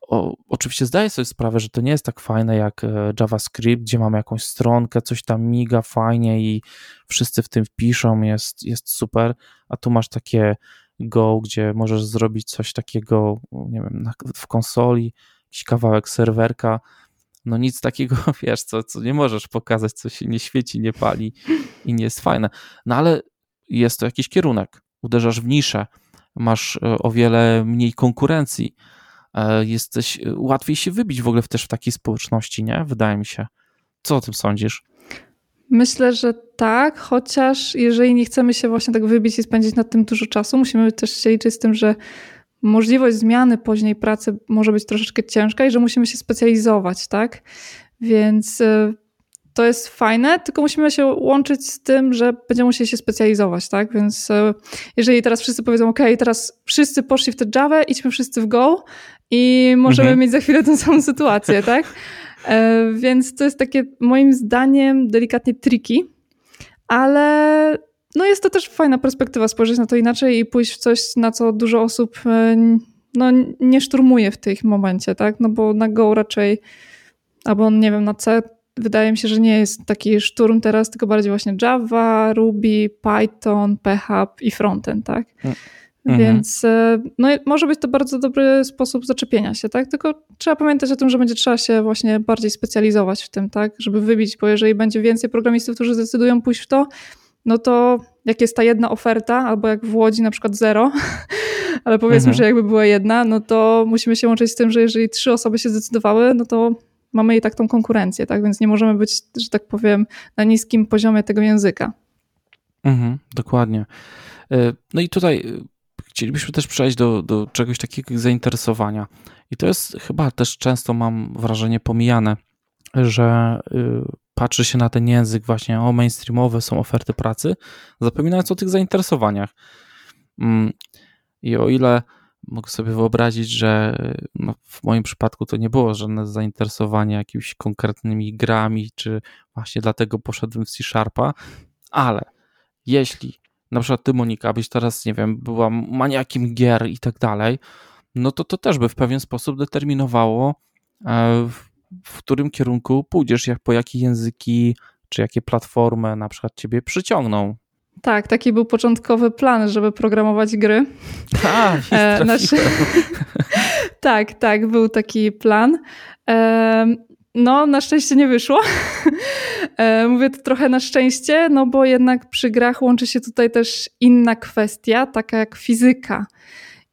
o, oczywiście zdaję sobie sprawę, że to nie jest tak fajne jak e, JavaScript, gdzie mamy jakąś stronkę, coś tam miga fajnie i wszyscy w tym piszą, jest, jest super, a tu masz takie Go, gdzie możesz zrobić coś takiego, nie wiem, w konsoli, jakiś kawałek serwerka, no nic takiego, wiesz, co, co nie możesz pokazać, co się nie świeci, nie pali i nie jest fajne. No ale jest to jakiś kierunek. Uderzasz w niszę, masz e, o wiele mniej konkurencji, e, jesteś, e, łatwiej się wybić w ogóle też w takiej społeczności, nie? Wydaje mi się. Co o tym sądzisz? Myślę, że tak, chociaż jeżeli nie chcemy się właśnie tak wybić i spędzić nad tym dużo czasu, musimy też się liczyć z tym, że możliwość zmiany później pracy może być troszeczkę ciężka i że musimy się specjalizować, tak? Więc y, to jest fajne, tylko musimy się łączyć z tym, że będziemy musieli się specjalizować, tak? Więc y, jeżeli teraz wszyscy powiedzą, OK, teraz wszyscy poszli w tę Java, idźmy wszyscy w Go i możemy mhm. mieć za chwilę tę samą sytuację, tak? E, więc to jest takie moim zdaniem delikatnie tricky, ale no jest to też fajna perspektywa spojrzeć na to inaczej i pójść w coś, na co dużo osób e, no, nie szturmuje w tym momencie, tak? No bo na Go raczej, albo nie wiem, na C wydaje mi się, że nie jest taki szturm teraz, tylko bardziej właśnie Java, Ruby, Python, PHP i frontend, tak? Mm. Mhm. Więc e, no, może być to bardzo dobry sposób zaczepienia się, tak? Tylko trzeba pamiętać o tym, że będzie trzeba się właśnie bardziej specjalizować w tym, tak? Żeby wybić, bo jeżeli będzie więcej programistów, którzy zdecydują pójść w to, no to jak jest ta jedna oferta, albo jak w Łodzi na przykład zero, ale powiedzmy, mhm. że jakby była jedna, no to musimy się łączyć z tym, że jeżeli trzy osoby się zdecydowały, no to mamy i tak tą konkurencję, tak? Więc nie możemy być, że tak powiem, na niskim poziomie tego języka. Mhm, dokładnie. E, no i tutaj chcielibyśmy też przejść do, do czegoś takiego jak zainteresowania. I to jest chyba też często mam wrażenie pomijane, że y, patrzy się na ten język właśnie, o mainstreamowe są oferty pracy, zapominając o tych zainteresowaniach. Mm, I o ile mogę sobie wyobrazić, że no, w moim przypadku to nie było żadne zainteresowanie jakimiś konkretnymi grami, czy właśnie dlatego poszedłem w C-Sharpa, ale jeśli na przykład ty Monika byś teraz, nie wiem, była maniakiem gier i tak dalej, no to to też by w pewien sposób determinowało e, w którym kierunku pójdziesz, jak po jakie języki czy jakie platformy na przykład ciebie przyciągną. Tak, taki był początkowy plan, żeby programować gry. A, e, nasz... tak, tak, był taki plan. E, no, na szczęście nie wyszło. E, mówię to trochę na szczęście, no bo jednak przy grach łączy się tutaj też inna kwestia, taka jak fizyka.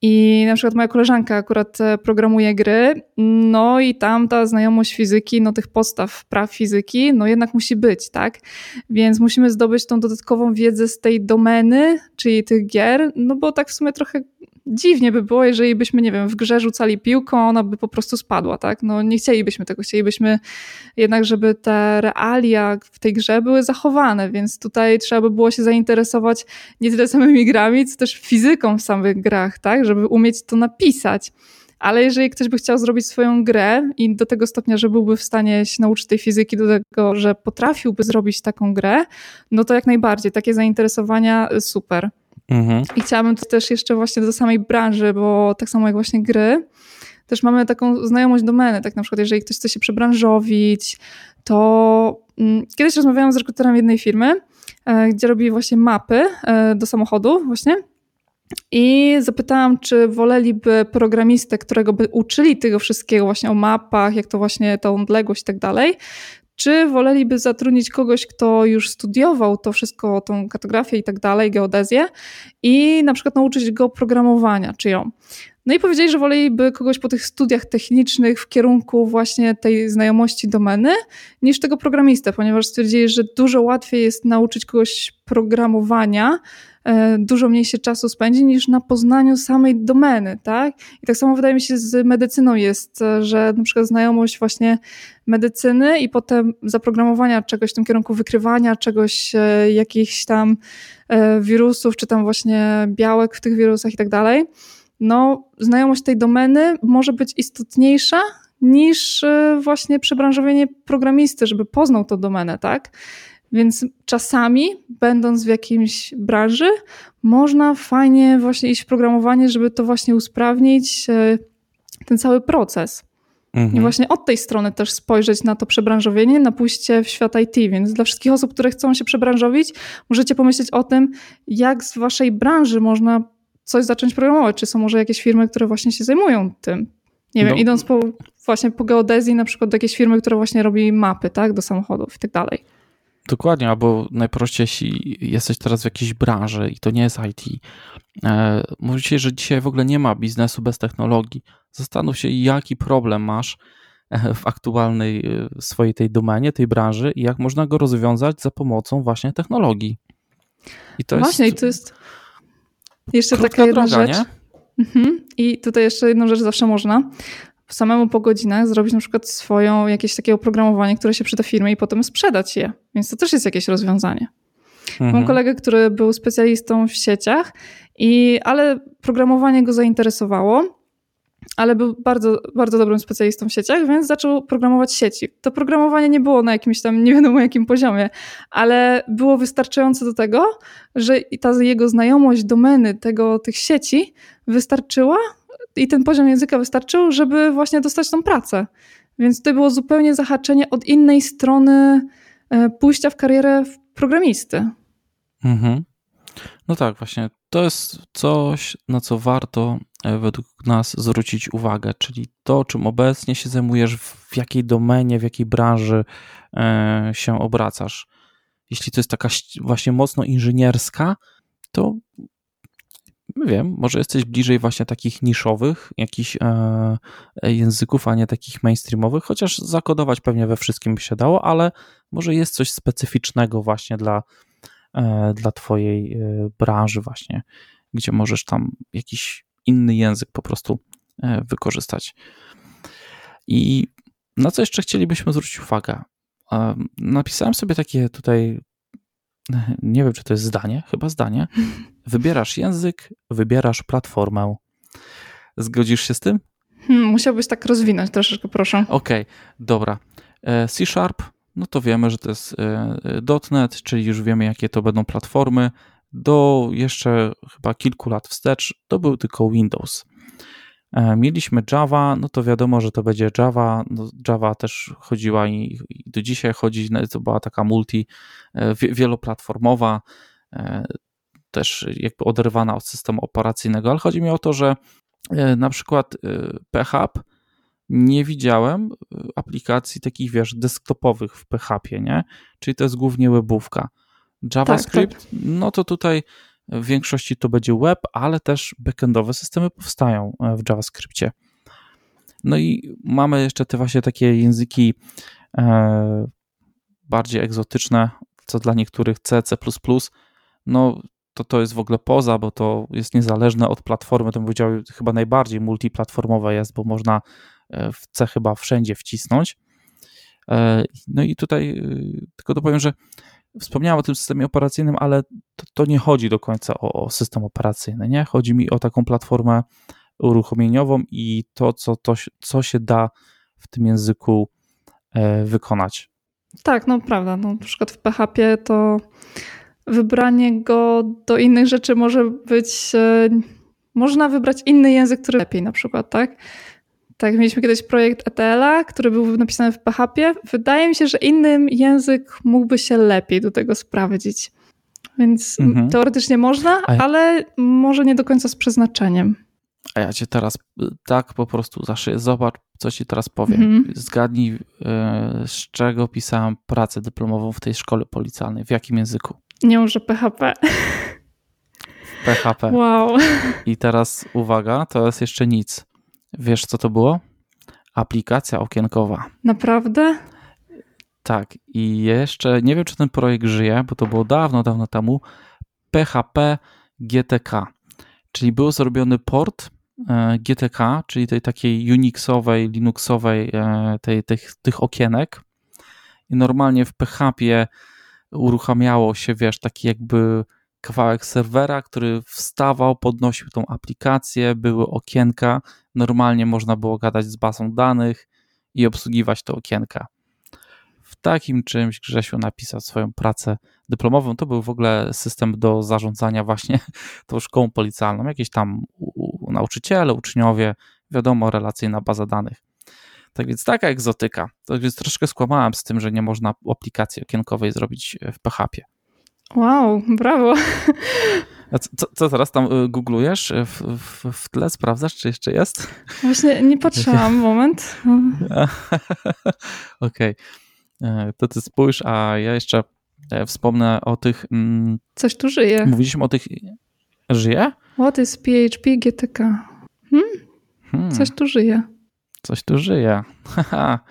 I na przykład moja koleżanka akurat e, programuje gry, no i tam ta znajomość fizyki, no tych podstaw praw fizyki, no jednak musi być, tak? Więc musimy zdobyć tą dodatkową wiedzę z tej domeny, czyli tych gier, no bo tak w sumie trochę dziwnie by było, jeżeli byśmy, nie wiem, w grze rzucali piłką, ona by po prostu spadła, tak? No nie chcielibyśmy tego, chcielibyśmy jednak, żeby te realia w tej grze były zachowane, więc tutaj trzeba by było się zainteresować nie tyle samymi grami, co też fizyką w samych grach, tak? Żeby umieć to napisać. Ale jeżeli ktoś by chciał zrobić swoją grę i do tego stopnia, że byłby w stanie się nauczyć tej fizyki, do tego, że potrafiłby zrobić taką grę, no to jak najbardziej, takie zainteresowania super. Mhm. I chciałabym tu też jeszcze właśnie do samej branży, bo tak samo jak właśnie gry, też mamy taką znajomość domeny. Tak na przykład, jeżeli ktoś chce się przebranżowić, to mm, kiedyś rozmawiałam z rekruterem jednej firmy, e, gdzie robi właśnie mapy e, do samochodu właśnie. I zapytałam, czy woleliby programistę, którego by uczyli tego wszystkiego właśnie o mapach, jak to właśnie tą odległość i tak dalej, czy woleliby zatrudnić kogoś, kto już studiował to wszystko, tą kartografię i tak dalej, geodezję i na przykład nauczyć go programowania, czy ją. No i powiedzieli, że woleliby kogoś po tych studiach technicznych w kierunku właśnie tej znajomości domeny niż tego programistę, ponieważ stwierdzili, że dużo łatwiej jest nauczyć kogoś programowania, dużo mniej się czasu spędzi niż na poznaniu samej domeny, tak? I tak samo wydaje mi się z medycyną jest, e, że na przykład znajomość właśnie medycyny i potem zaprogramowania czegoś w tym kierunku wykrywania czegoś, e, jakichś tam wirusów, czy tam właśnie białek w tych wirusach i tak dalej, no znajomość tej domeny może być istotniejsza niż właśnie przebranżowienie programisty, żeby poznał tą domenę, tak? Więc czasami, będąc w jakiejś branży, można fajnie właśnie iść w programowanie, żeby to właśnie usprawnić e, ten cały proces. Mhm. I właśnie od tej strony też spojrzeć na to przebranżowienie, na pójście w świat IT. Więc dla wszystkich osób, które chcą się przebranżowić, możecie pomyśleć o tym, jak z waszej branży można coś zacząć programować? Czy są może jakieś firmy, które właśnie się zajmują tym? Nie wiem, no. idąc po, właśnie po geodezji, na przykład do jakiejś firmy, która właśnie robi mapy, tak, do samochodów i tak dalej. Dokładnie, albo najprościej, jeśli jesteś teraz w jakiejś branży i to nie jest IT, e, mówicie, że dzisiaj w ogóle nie ma biznesu bez technologii. Zastanów się, jaki problem masz e, w aktualnej e, swojej tej domenie, tej branży i jak można go rozwiązać za pomocą właśnie technologii. I to właśnie, jest... i to jest jeszcze taka jedna droga, rzecz. Nie? Mhm. I tutaj jeszcze jedną rzecz zawsze można samemu po godzinach zrobić na przykład swoją, jakieś takie oprogramowanie, które się przyda firmie i potem sprzedać je. Więc to też jest jakieś rozwiązanie. Mhm. Mam kolegę, który był specjalistą w sieciach, i, ale programowanie go zainteresowało, ale był bardzo, bardzo dobrym specjalistą w sieciach, więc zaczął programować sieci. To programowanie nie było na jakimś tam nie wiadomo jakim poziomie, ale było wystarczające do tego, że ta jego znajomość domeny tego, tych sieci wystarczyła, i ten poziom języka wystarczył, żeby właśnie dostać tą pracę. Więc to było zupełnie zahaczenie od innej strony e, pójścia w karierę programisty. Mhm. No tak, właśnie. To jest coś, na co warto e, według nas zwrócić uwagę, czyli to, czym obecnie się zajmujesz, w jakiej domenie, w jakiej branży e, się obracasz. Jeśli to jest taka właśnie mocno inżynierska, to wiem, może jesteś bliżej właśnie takich niszowych jakichś e, języków, a nie takich mainstreamowych, chociaż zakodować pewnie we wszystkim by się dało, ale może jest coś specyficznego właśnie dla, e, dla twojej e, branży właśnie, gdzie możesz tam jakiś inny język po prostu e, wykorzystać. I na co jeszcze chcielibyśmy zwrócić uwagę? E, napisałem sobie takie tutaj nie wiem, czy to jest zdanie, chyba zdanie. Wybierasz język, wybierasz platformę. Zgodzisz się z tym? Hmm, musiałbyś tak rozwinąć troszeczkę, proszę. Okej, okay, dobra. E, C Sharp, no to wiemy, że to jest e, .NET, czyli już wiemy, jakie to będą platformy. Do jeszcze chyba kilku lat wstecz to był tylko Windows. E, mieliśmy Java, no to wiadomo, że to będzie Java. No Java też chodziła i, i do dzisiaj chodzi, no to była taka multi, e, wieloplatformowa, e, też jakby oderwana od systemu operacyjnego, ale chodzi mi o to, że na przykład PHP nie widziałem aplikacji takich, wiesz, desktopowych w PHP, nie? Czyli to jest głównie webówka. JavaScript, tak, tak. no to tutaj w większości to będzie web, ale też backendowe systemy powstają e, w JavaScriptie. No i mamy jeszcze te właśnie takie języki e, bardziej egzotyczne, co dla niektórych C, C++. No to to jest w ogóle poza, bo to jest niezależne od platformy, to bym powiedział chyba najbardziej multiplatformowe jest, bo można e, w C chyba wszędzie wcisnąć. No i tutaj tylko dopowiem, że Wspomniałem o tym systemie operacyjnym, ale to, to nie chodzi do końca o, o, system operacyjny. Nie? Chodzi mi o taką platformę uruchomieniową i to, co, to, co się da w tym języku e, wykonać. Tak, no prawda. No, na przykład w PHP to wybranie go do innych rzeczy może być. E, można wybrać inny język, który lepiej na przykład, tak? Tak, mieliśmy kiedyś projekt ETL-a, który był napisany w PHP. Wydaje mi się, że inny język mógłby się lepiej do tego sprawdzić. Więc mhm. teoretycznie można, ale może nie do końca z przeznaczeniem. A ja cię teraz y, tak po prostu zaszyję. Zobacz, co ci teraz powiem. Mhm. Zgadnij, y, z czego pisałem pracę dyplomową w tej szkole policjalnej. W jakim języku? Nie może PHP. PHP. Wow. I teraz uwaga, to jest jeszcze nic. Wiesz, co to było? Aplikacja okienkowa. Naprawdę? Tak. I jeszcze nie wiem, czy ten projekt żyje, bo to było dawno, dawno temu. PHP GTK. Czyli był zrobiony port e, GTK, czyli tej takiej Unixowej, Linuxowej e, tej, tych, tych okienek. I normalnie w PHP uruchamiało się, wiesz, taki jakby kawałek serwera, który wstawał, podnosił tą aplikację, były okienka. Normalnie można było gadać z bazą danych i obsługiwać te okienka. W takim czymś Grzesiu napisał swoją pracę dyplomową. To był w ogóle system do zarządzania właśnie tą szkołą policjalną. Jakieś tam nauczyciele, uczniowie, wiadomo, relacyjna baza danych. Tak więc taka egzotyka. Tak więc troszkę skłamałem z tym, że nie można aplikacji okienkowej zrobić w PHP. Wow, brawo. A co, co teraz tam y, googlujesz? W, w, w tle sprawdzasz, czy jeszcze jest? Właśnie nie patrzyłam, moment. Okej. Okay. E, to ty spójrz, a ja jeszcze e, wspomnę o tych... Mm, Coś tu żyje. Mówiliśmy o tych... Żyje? What is PHP GTK? Hmm? Hmm. Coś tu żyje. Coś tu żyje.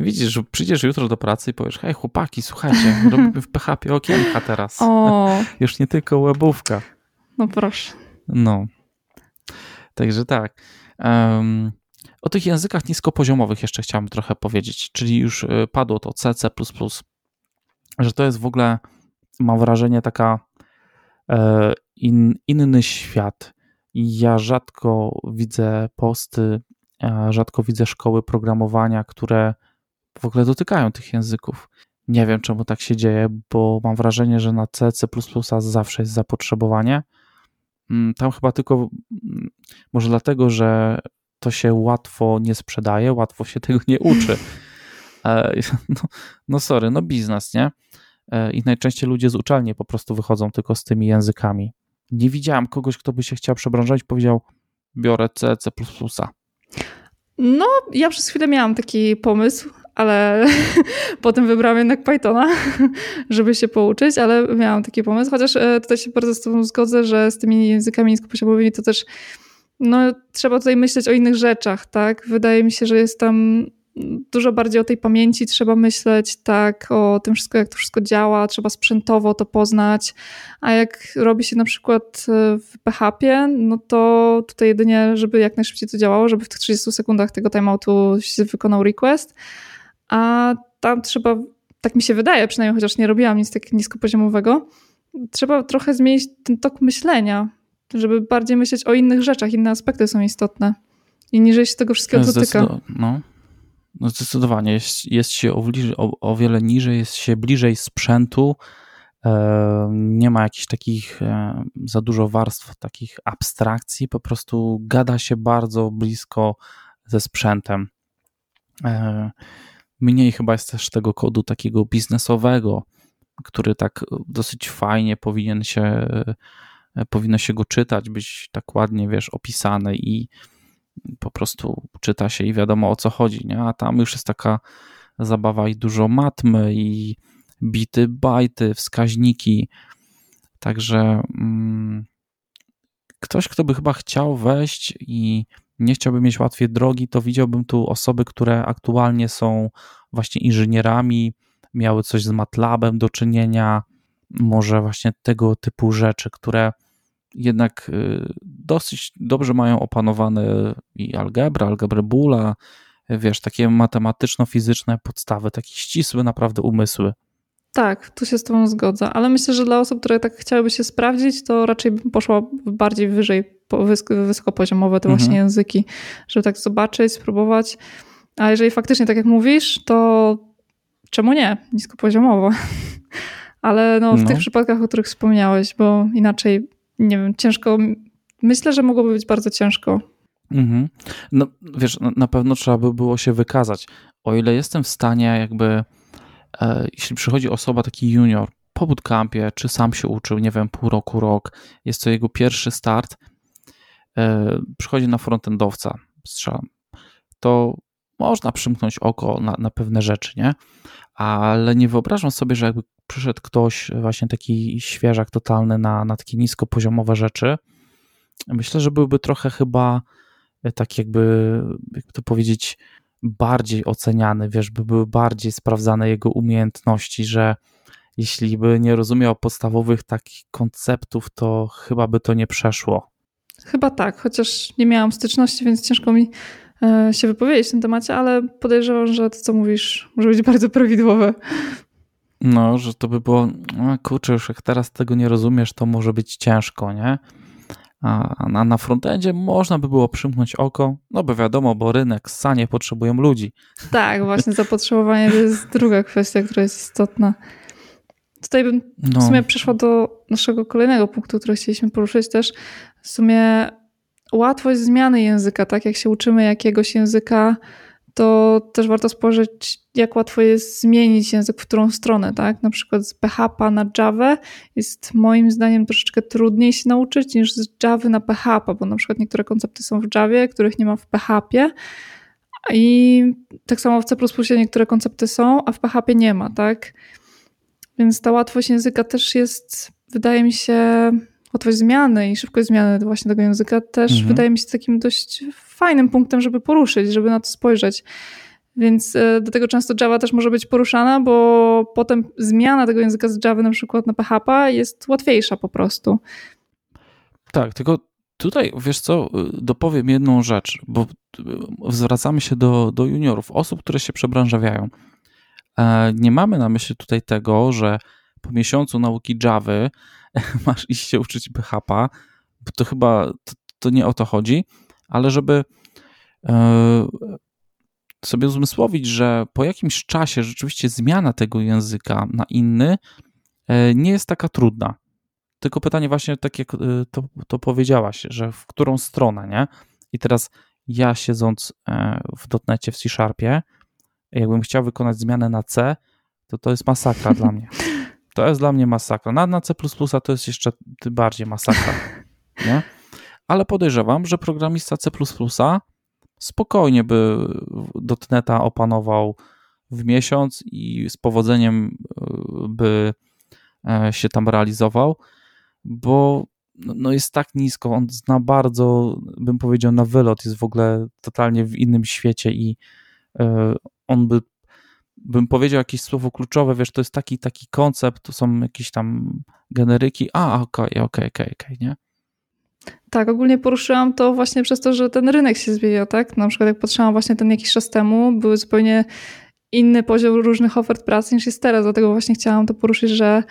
Widzisz, że przyjdziesz jutro do pracy i powiesz, hej chłopaki, słuchajcie, robimy w PHP okienka teraz. O. Już nie tylko webówka. No proszę. No. Także tak. Um, o tych językach niskopoziomowych jeszcze chciałem trochę powiedzieć, czyli już y, padło to C, C++, że to jest w ogóle, mam wrażenie, taka e, in, inny świat. Ja rzadko widzę posty, rzadko widzę szkoły programowania, które w ogóle dotykają tych języków. Nie wiem, czemu tak się dzieje, bo mam wrażenie, że na C, C zawsze jest zapotrzebowanie. Mm, tam chyba tylko, mm, może dlatego, że to się łatwo nie sprzedaje, łatwo się tego nie uczy. E, no, no sorry, no biznes, nie? E, I najczęściej ludzie z uczelni po prostu wychodzą tylko z tymi językami. Nie widziałem kogoś, kto by się chciał przebranżować, powiedział biorę C, C++. No, ja przez chwilę miałam taki pomysł, ale potem wybrałam jednak Pythona, żeby się pouczyć, ale miałam taki pomysł, chociaż e, tutaj się bardzo z tobą zgodzę, że z tymi językami niskopoziomowymi to też no, trzeba tutaj myśleć o innych rzeczach, tak? Wydaje mi się, że jest tam dużo bardziej o tej pamięci trzeba myśleć, tak, o tym wszystko, jak to wszystko działa, trzeba sprzętowo to poznać, a jak robi się na przykład e, w PHP, no to tutaj jedynie, żeby jak najszybciej to działało, żeby w tych 30 sekundach tego timeoutu się wykonał request, a tam trzeba, tak mi się wydaje, przynajmniej chociaż nie robiłam nic tak niskopoziomowego, trzeba trochę zmienić ten tok myślenia, żeby bardziej myśleć o innych rzeczach, inne aspekty są istotne. I niżej się tego wszystkiego dotyka. No, no zdecydowanie. Jest, jest się o, o, o, wiele niżej, jest się bliżej sprzętu. E, nie ma jakichś takich e, za dużo warstw, takich abstrakcji. Po prostu gada się bardzo blisko ze sprzętem. E, mniej chyba jest też tego kodu takiego biznesowego, który tak dosyć fajnie powinien się, powinno się go czytać, być tak ładnie, wiesz, opisany i po prostu czyta się i wiadomo o co chodzi, nie? A tam już jest taka zabawa i dużo matmy i bity, bajty, wskaźniki. Także mm, ktoś, kto by chyba chciał wejść i nie chciałby mieć łatwiej drogi, to widziałbym tu osoby, które aktualnie są właśnie inżynierami, miały coś z MATLABem do czynienia, może właśnie tego typu rzeczy, które jednak y, dosyć dobrze mają opanowane i algebra, algebrę Boola, wiesz, takie matematyczno-fizyczne podstawy, takie ścisłe naprawdę umysły. Tak, tu się z Tobą zgodzę, ale myślę, że dla osób, które tak chciałyby się sprawdzić, to raczej bym poszła bardziej wyżej, wysokopoziomowe te mhm. właśnie języki, żeby tak zobaczyć, spróbować. A jeżeli faktycznie, tak jak mówisz, to czemu nie? Niskopoziomowo. ale no, w no. tych przypadkach, o których wspomniałeś, bo inaczej nie wiem, ciężko. Myślę, że mogłoby być bardzo ciężko. Mhm. No wiesz, na pewno trzeba by było się wykazać. O ile jestem w stanie, jakby, jeśli przychodzi osoba, taki junior, po bootcampie, czy sam się uczył, nie wiem, pół roku, rok, jest to jego pierwszy start, e, przychodzi na frontendowca, strzelam, to można przymknąć oko na, na pewne rzeczy, nie? Ale nie wyobrażam sobie, że jakby przyszedł ktoś właśnie taki świeżak totalny na, na takie niskopoziomowe rzeczy, myślę, że byłby trochę chyba e, tak jakby, jak to powiedzieć, bardziej oceniany, wiesz, by były bardziej sprawdzane jego umiejętności, że jeśli by nie rozumiał podstawowych takich konceptów, to chyba by to nie przeszło. Chyba tak, chociaż nie miałam styczności, więc ciężko mi e, się wypowiedzieć w tym temacie, ale podejrzewam, że to, co mówisz, może być bardzo prawidłowe. No, że to by było, no kurczę, już jak teraz tego nie rozumiesz, to może być ciężko, nie? A na, na frontendzie można by było przymknąć oko, no bo wiadomo, bo rynek, sanie potrzebują ludzi. Tak, właśnie zapotrzebowanie to jest druga kwestia, która jest istotna. Tutaj bym no. w sumie przeszła do naszego kolejnego punktu, który chcieliśmy poruszyć też. W sumie łatwość zmiany języka, tak jak się uczymy jakiegoś języka, to też warto spojrzeć, jak łatwo jest zmienić język w którą stronę, tak? Na przykład z PHP na Java jest moim zdaniem troszeczkę trudniej się nauczyć niż z Java na PHP, bo na przykład niektóre koncepty są w Javie, których nie ma w PHP. I tak samo w C niektóre koncepty są, a w PHP nie ma, tak? Więc ta łatwość języka też jest, wydaje mi się, łatwość zmiany i szybkość zmiany właśnie tego języka też mhm. wydaje mi się takim dość fajnym punktem, żeby poruszyć, żeby na to spojrzeć. Więc e, do tego często Java też może być poruszana, bo potem zmiana tego języka z Java na przykład na PHP jest łatwiejsza po prostu. Tak, tylko tutaj, wiesz co, dopowiem jedną rzecz, bo zwracamy się do, do juniorów, osób, które się przebranżawiają. E, nie mamy na myśli tutaj tego, że po miesiącu nauki Java masz iść się uczyć PHP, bo to chyba to, to nie o to chodzi, ale żeby e, sobie uzmysłowić, że po jakimś czasie rzeczywiście zmiana tego języka na inny e, nie jest taka trudna. Tylko pytanie właśnie, tak jak to, to powiedziałaś, że w którą stronę, nie? I teraz ja siedząc w dotnecie w C-Sharpie, jakbym chciał wykonać zmianę na C, to to jest masakra dla mnie. To jest dla mnie masakra. Na, na C to jest jeszcze bardziej masakra. Nie? Ale podejrzewam, że programista C spokojnie by dotneta opanował w miesiąc i z powodzeniem e, by e, się tam realizował, bo no, no jest tak nisko, on zna bardzo, bym powiedział, na wylot, jest w ogóle totalnie w innym świecie i e, on by, bym powiedział jakieś słowo kluczowe, wiesz, to jest taki, taki koncept, to są jakieś tam generyki, a okej, okej, okej, okej, nie? Tak, ogólnie poruszyłam to właśnie przez to, że ten rynek się zmieniał, tak? Na przykład jak patrzyłam właśnie ten jakiś czas temu, były zupełnie inny poziom różnych ofert pracy niż jest teraz, dlatego właśnie chciałam to poruszyć, że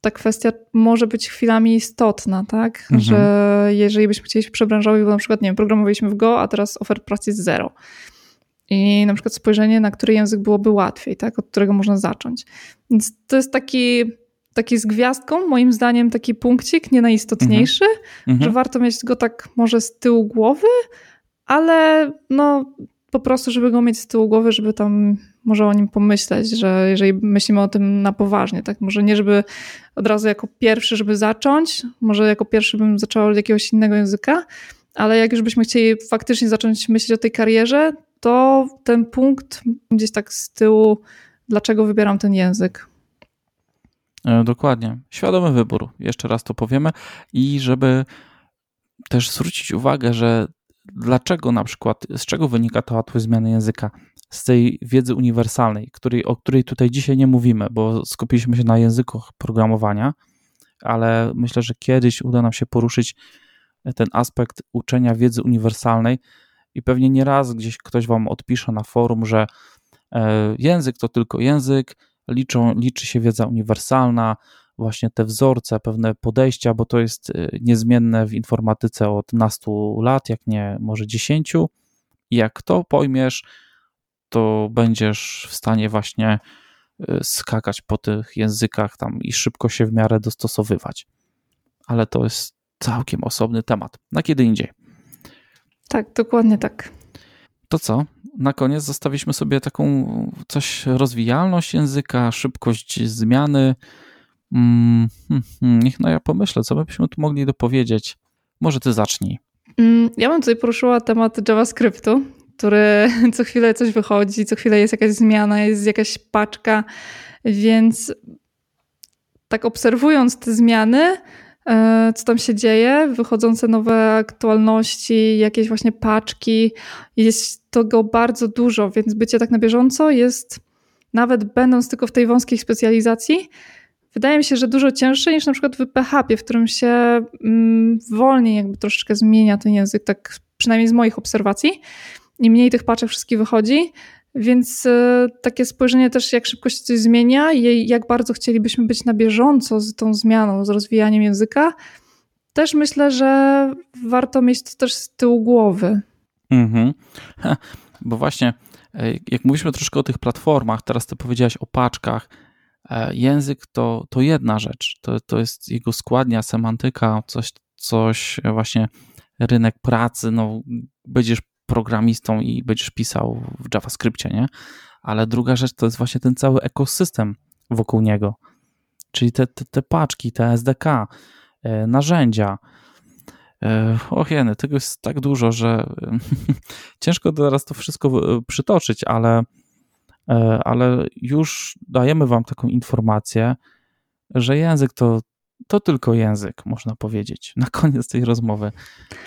ta kwestia może być chwilami istotna, tak? Mhm. Że jeżeli byśmy chcieli się przebranżować, bo na przykład, nie wiem, programowaliśmy w Go, a teraz ofert pracy jest zero i na przykład spojrzenie, na który język byłoby łatwiej, tak, od którego można zacząć. Więc to jest taki, taki z gwiazdką, moim zdaniem, taki punkcik, nie najistotniejszy, mhm. że warto mieć go tak może z tyłu głowy, ale no po prostu, żeby go mieć z tyłu głowy, żeby tam może o nim pomyśleć, że jeżeli myślimy o tym na poważnie, tak, może nie żeby od razu jako pierwszy, żeby zacząć, może jako pierwszy bym zaczęła od jakiegoś innego języka, ale jak już byśmy chcieli faktycznie zacząć myśleć o tej karierze, to ten punkt gdzieś tak z tyłu, dlaczego wybieram ten język. E, dokładnie. Świadomy wybór. Jeszcze raz to powiemy. I żeby też zwrócić uwagę, że dlaczego na przykład, z czego wynika ta łatwość zmiany języka? Z tej wiedzy uniwersalnej, której, o której tutaj dzisiaj nie mówimy, bo skupiliśmy się na językach programowania, ale myślę, że kiedyś uda nam się poruszyć ten aspekt uczenia wiedzy uniwersalnej, i pewnie nie raz gdzieś ktoś wam odpisze na forum, że e, język to tylko język, liczą, liczy się wiedza uniwersalna, właśnie te wzorce, pewne podejścia, bo to jest e, niezmienne w informatyce od nastu lat, jak nie może dziesięciu. Jak to pojmiesz, to będziesz w stanie właśnie e, skakać po tych językach tam i szybko się w miarę dostosowywać. Ale to jest całkiem osobny temat. Na kiedy indziej. Tak, dokładnie tak. To co? Na koniec zostawiliśmy sobie taką coś rozwijalność języka, szybkość zmiany. Mm, hmm, hmm, niech no ja pomyślę, co byśmy tu mogli dopowiedzieć. Może ty zacznij. Mm, ja bym tutaj poruszyła temat JavaScriptu, który co chwilę coś wychodzi, co chwilę jest jakaś zmiana, jest jakaś paczka, więc tak obserwując te zmiany, co tam się dzieje, wychodzące nowe aktualności, jakieś właśnie paczki. Jest tego bardzo dużo, więc bycie tak na bieżąco jest, nawet będąc tylko w tej wąskiej specjalizacji, wydaje mi się, że dużo cięższe niż na przykład w PHP, w którym się mm, wolniej jakby troszeczkę zmienia ten język, tak przynajmniej z moich obserwacji. I mniej tych paczek wszystkich wychodzi, więc e, takie spojrzenie też, jak szybko się coś zmienia i jak bardzo chcielibyśmy być na bieżąco z tą zmianą, z rozwijaniem języka, też myślę, że warto mieć to też z tyłu głowy. Mhm. Bo właśnie, e, jak mówiliśmy troszkę o tych platformach, teraz ty powiedziałaś o paczkach. E, język to, to jedna rzecz, to, to jest jego składnia, semantyka, coś, coś właśnie rynek pracy, no będziesz programistą i będziesz pisał w JavaScriptie, nie? Ale druga rzecz to jest właśnie ten cały ekosystem wokół niego, czyli te, te, te paczki, te SDK, e, narzędzia. E, och jeny, tego jest tak dużo, że ciężko teraz to wszystko przytoczyć, ale, ale już dajemy wam taką informację, że język to to tylko język, można powiedzieć, na koniec tej rozmowy,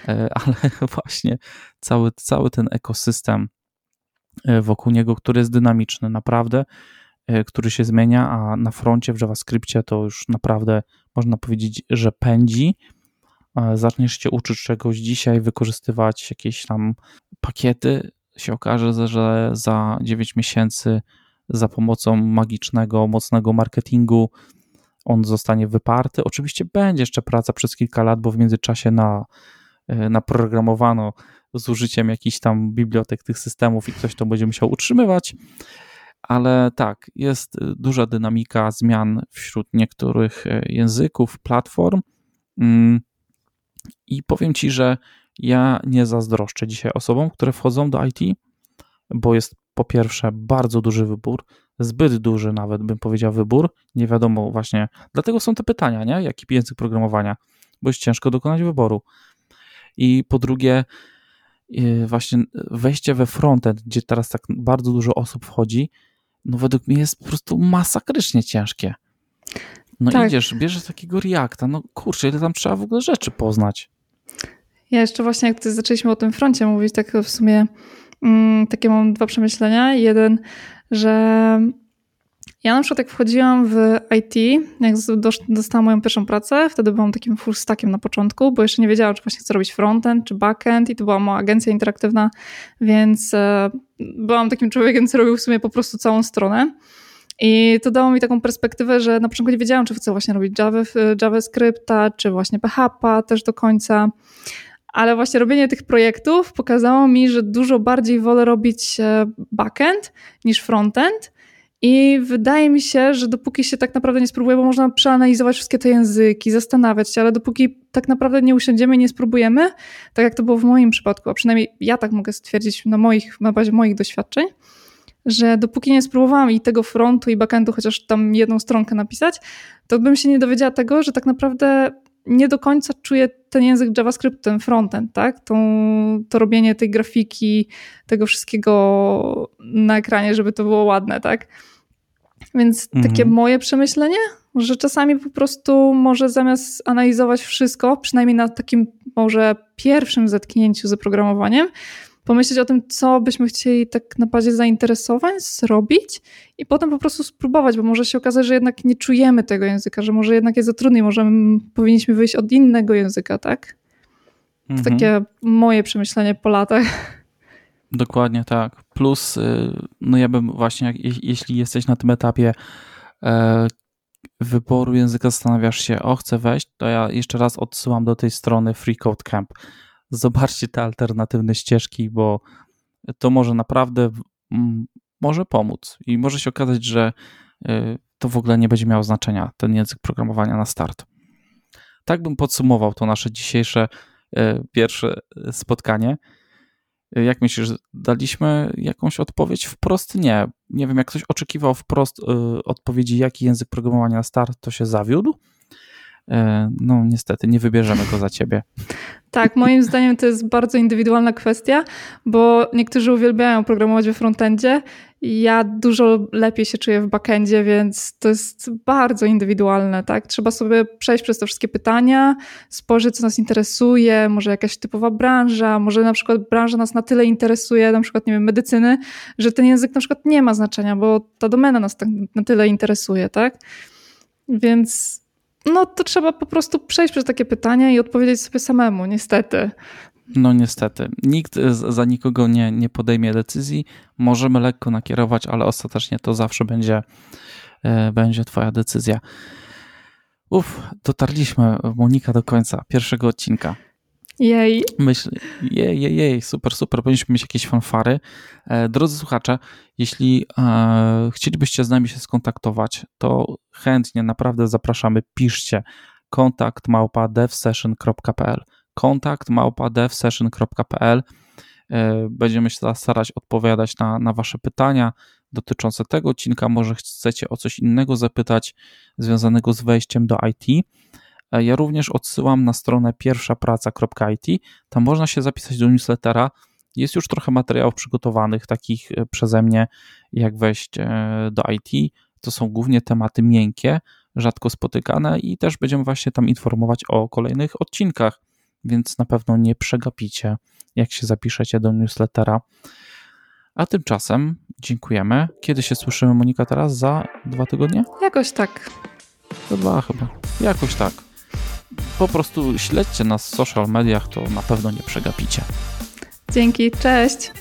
e, ale właśnie cały, cały ten ekosystem e, wokół niego, który jest dynamiczny, naprawdę, e, który się zmienia, a na froncie w JavaScriptie to już naprawdę można powiedzieć, że pędzi. Zaczniesz się uczyć czegoś dzisiaj, wykorzystywać jakieś tam pakiety, się okaże, że za 9 miesięcy za pomocą magicznego, mocnego marketingu on zostanie wyparty. Oczywiście będzie jeszcze praca przez kilka lat, bo w międzyczasie na, e, naprogramowano z użyciem jakichś tam bibliotek tych systemów i ktoś to będzie musiał utrzymywać. Ale tak, jest duża dynamika zmian wśród niektórych e, języków, platform. Mm, I powiem ci, że ja nie zazdroszczę dzisiaj osobom, które wchodzą do IT, bo jest po pierwsze bardzo duży wybór, zbyt duży nawet bym powiedział wybór, nie wiadomo właśnie, dlatego są te pytania, nie? jaki język programowania, bo jest ciężko dokonać wyboru. I po drugie y, właśnie wejście we frontend, gdzie teraz tak bardzo dużo osób wchodzi, no według mnie jest po prostu masakrycznie ciężkie. No tak. idziesz, bierzesz takiego Reacta, no kurczę, ile tam trzeba w ogóle rzeczy poznać. Ja jeszcze właśnie, jak zaczęliśmy o tym froncie mówić, tak w sumie takie mam dwa przemyślenia. Jeden, że ja na przykład jak wchodziłam w IT, jak dostałam moją pierwszą pracę, wtedy byłam takim full stackiem na początku, bo jeszcze nie wiedziałam, czy właśnie chcę robić frontend, czy backend i to była moja agencja interaktywna, więc e, byłam takim człowiekiem, co robił w sumie po prostu całą stronę. I to dało mi taką perspektywę, że na początku nie wiedziałam, czy chcę właśnie robić Java, JavaScripta, czy właśnie PHP też do końca. Ale właśnie robienie tych projektów pokazało mi, że dużo bardziej wolę robić e, backend niż frontend. I wydaje mi się, że dopóki się tak naprawdę nie spróbuje, bo można przeanalizować wszystkie te języki, zastanawiać się, ale dopóki tak naprawdę nie usiądziemy i nie spróbujemy, tak jak to było w moim przypadku, a przynajmniej ja tak mogę stwierdzić na, moich, na bazie moich doświadczeń, że dopóki nie spróbowałam i tego frontu i backendu, chociaż tam jedną stronkę napisać, to bym się nie dowiedziała tego, że tak naprawdę nie do końca czuję ten język JavaScript, ten frontend, tak? To, to robienie tej grafiki, tego wszystkiego na ekranie, żeby to było ładne, tak? Więc mhm. takie moje przemyślenie, że czasami po prostu może zamiast analizować wszystko, przynajmniej na takim może pierwszym zetknięciu z programowaniem, pomyśleć o tym, co byśmy chcieli tak na bazie zainteresowań zrobić i potem po prostu spróbować, bo może się okazać, że jednak nie czujemy tego języka, że może jednak jest za trudny, może powinniśmy wyjść od innego języka, tak? To mhm. takie moje przemyślenie po latach. Dokładnie tak. Plus, y, no ja bym właśnie, jeśli jesteś na tym etapie e, wyboru języka, zastanawiasz się, o chcę wejść, to ja jeszcze raz odsyłam do tej strony Free Code Camp zobaczcie te alternatywne ścieżki, bo to może naprawdę może pomóc i może się okazać, że y, to w ogóle nie będzie miało znaczenia, ten język programowania na start. Tak bym podsumował to nasze dzisiejsze y, pierwsze spotkanie. Y, jak myślisz, daliśmy jakąś odpowiedź wprost? Nie. Nie wiem, jak ktoś oczekiwał wprost odpowiedzi, jaki język programowania na start, to się zawiódł. E, no niestety nie wybierzemy go za ciebie. Tak, moim zdaniem to jest bardzo indywidualna kwestia, bo niektórzy uwielbiają programować we frontendzie. Ja dużo lepiej się czuję w backendzie, więc to jest bardzo indywidualne, tak? Trzeba sobie przejść przez te wszystkie pytania, spojrzeć, co nas interesuje, może jakaś typowa branża, może na przykład branża nas na tyle interesuje, na przykład, nie wiem, medycyny, że ten język na przykład nie ma znaczenia, bo ta domena nas tak na tyle interesuje, tak? Więc no to trzeba po prostu przejść przez takie pytania i odpowiedzieć sobie samemu, niestety. No niestety. Nikt za nikogo nie, nie podejmie decyzji. Możemy lekko nakierować, ale ostatecznie to zawsze będzie, e, będzie twoja decyzja. Uf, dotarliśmy, Monika, do końca pierwszego odcinka. Jej. Myśl, jej, jej, jej, super, super. Powinniśmy mieć jakieś fanfary. E, drodzy słuchacze, jeśli e, chcielibyście z nami się skontaktować, to chętnie, naprawdę zapraszamy, piszcie kontakt małpa devsession.pl kontakt małpa devsession.pl Będziemy się starać odpowiadać na, na Wasze pytania dotyczące tego odcinka. Może chcecie o coś innego zapytać, związanego z wejściem do IT. Ja również odsyłam na stronę pierwszapraca.it. Tam można się zapisać do newslettera. Jest już trochę materiałów przygotowanych, takich przeze mnie, jak wejść do IT. To są głównie tematy miękkie, rzadko spotykane i też będziemy właśnie tam informować o kolejnych odcinkach, więc na pewno nie przegapicie, jak się zapiszecie do newslettera. A tymczasem dziękujemy. Kiedy się słyszymy, Monika, teraz? Za dwa tygodnie? Jakoś tak. Za dwa chyba. Jakoś tak po prostu śledźcie nas w social mediach, to na pewno nie przegapicie. Dzięki, cześć!